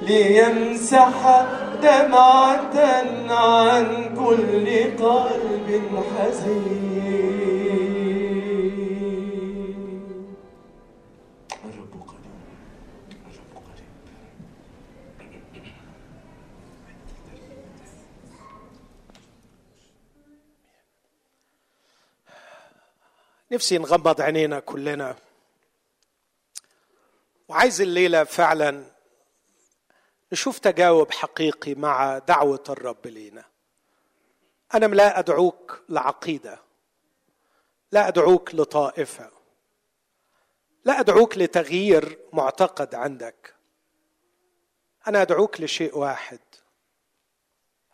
ليمسح دمعة عن كل قلب حزين نفسي نغمض عينينا كلنا. وعايز الليلة فعلا نشوف تجاوب حقيقي مع دعوة الرب لينا. أنا لا أدعوك لعقيدة لا أدعوك لطائفة لا أدعوك لتغيير معتقد عندك. أنا أدعوك لشيء واحد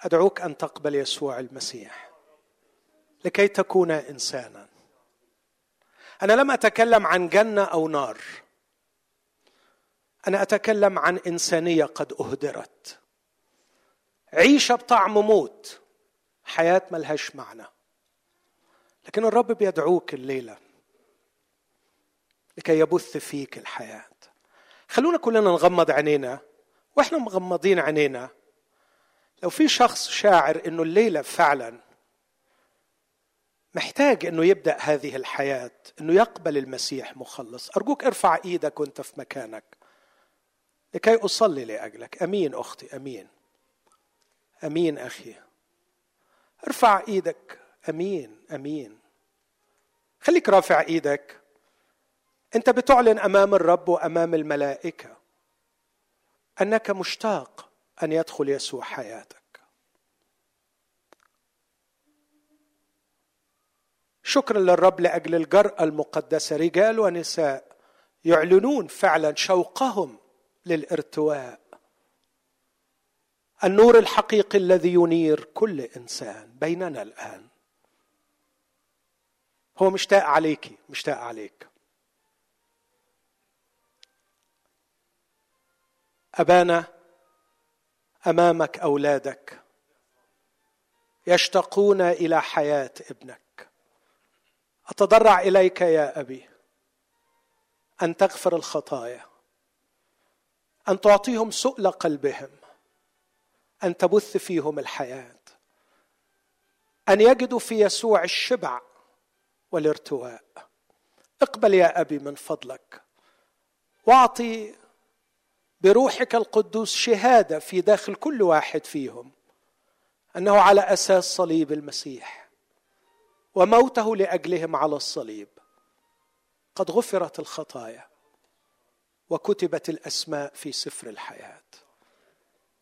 أدعوك أن تقبل يسوع المسيح لكي تكون انسانا. أنا لم أتكلم عن جنة أو نار. أنا أتكلم عن إنسانية قد أهدرت. عيشة بطعم موت. حياة ملهاش معنى. لكن الرب بيدعوك الليلة لكي يبث فيك الحياة. خلونا كلنا نغمض عينينا وإحنا مغمضين عينينا. لو في شخص شاعر إنه الليلة فعلا محتاج إنه يبدأ هذه الحياة إنه يقبل المسيح مخلص. أرجوك ارفع إيدك وأنت في مكانك. لكي أصلي لأجلك. أمين أختي أمين. أمين أخي. ارفع إيدك. أمين أمين. خليك رافع إيدك. أنت بتعلن أمام الرب وأمام الملائكة أنك مشتاق أن يدخل يسوع حياتك. شكرا للرب لأجل الجرأة المقدسة. رجال ونساء يعلنون فعلا شوقهم للارتواء. النور الحقيقي الذي ينير كل إنسان بيننا الآن. هو مشتاق عليك مشتاق عليك. أبانا أمامك أولادك يشتاقون إلى حياة ابنك. أتضرع إليك يا أبي أن تغفر الخطايا أن تعطيهم سؤل قلبهم أن تبث فيهم الحياة أن يجدوا في يسوع الشبع والارتواء. اقبل يا أبي من فضلك واعطي بروحك القدوس شهادة في داخل كل واحد فيهم أنه على أساس صليب المسيح. وموته لأجلهم على الصليب. قد غفرت الخطايا وكتبت الأسماء في سفر الحياة.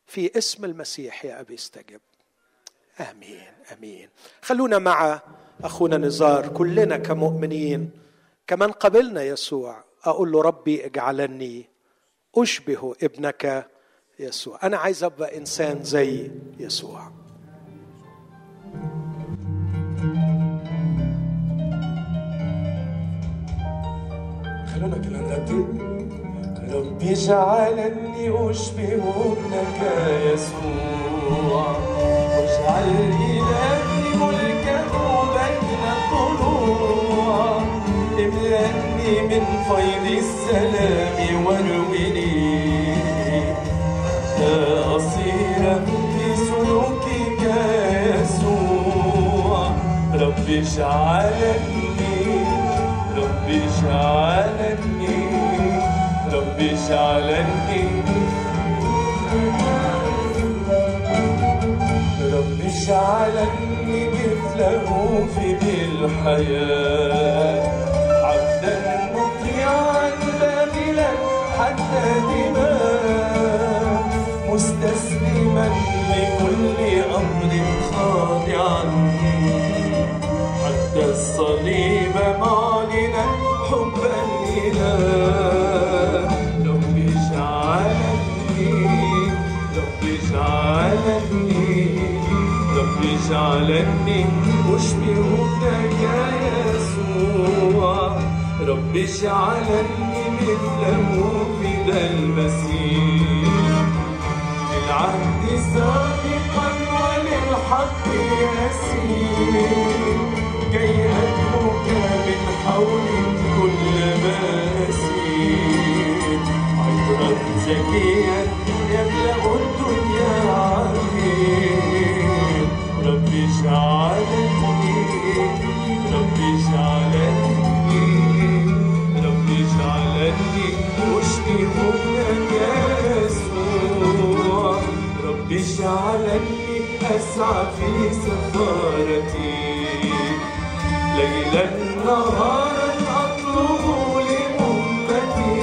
في اسم المسيح يا أبي استجب. آمين آمين. خلونا مع أخونا نزار كلنا كمؤمنين كمن قبلنا يسوع. أقول له ربي اجعلني أشبه ابنك يسوع. أنا عايز أبقى إنسان زي يسوع. خلونا كلنا نرتب ربي جعلني أشبه ابنك يسوع. واجعل إلهي ملكه بين الطلوع. املأني من فيض السلام وارويني حتى أصير في سلوكك يسوع. ربي اجعلني ربي اجعلني ربي اجعلني ربي اجعلني مثله في بالحياة. عبدا مطيعا باذلا حتى دماء مستسلما لكل أمر خاضعا. حتى الصليب معلنا حب الإله اجعلني أشبهك يا يسوع. رب اجعلني مثله في ذا المسيح. للعهد سابقا وللحق يسير كي أدعوك من حول كل ما أسير الدنيا ربي اجعلني ربي اجعلني ربي اجعلني ربي اجعلني أسعى في سفارتي. ليلا نهارا اطلب لامتي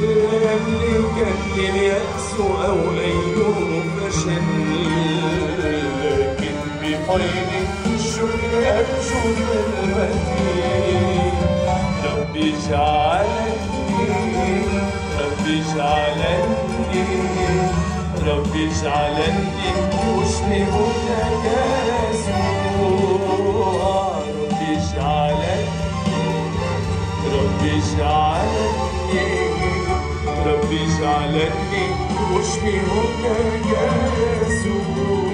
لا يملكني الياس أو اي فشل طيب الشكر أرجو المتين ربي اجعلني ربي اجعلني ربي اجعلني أشبهك يسوع ربي اجعلني ربي اجعلني ربي اجعلني أشبهك يسوع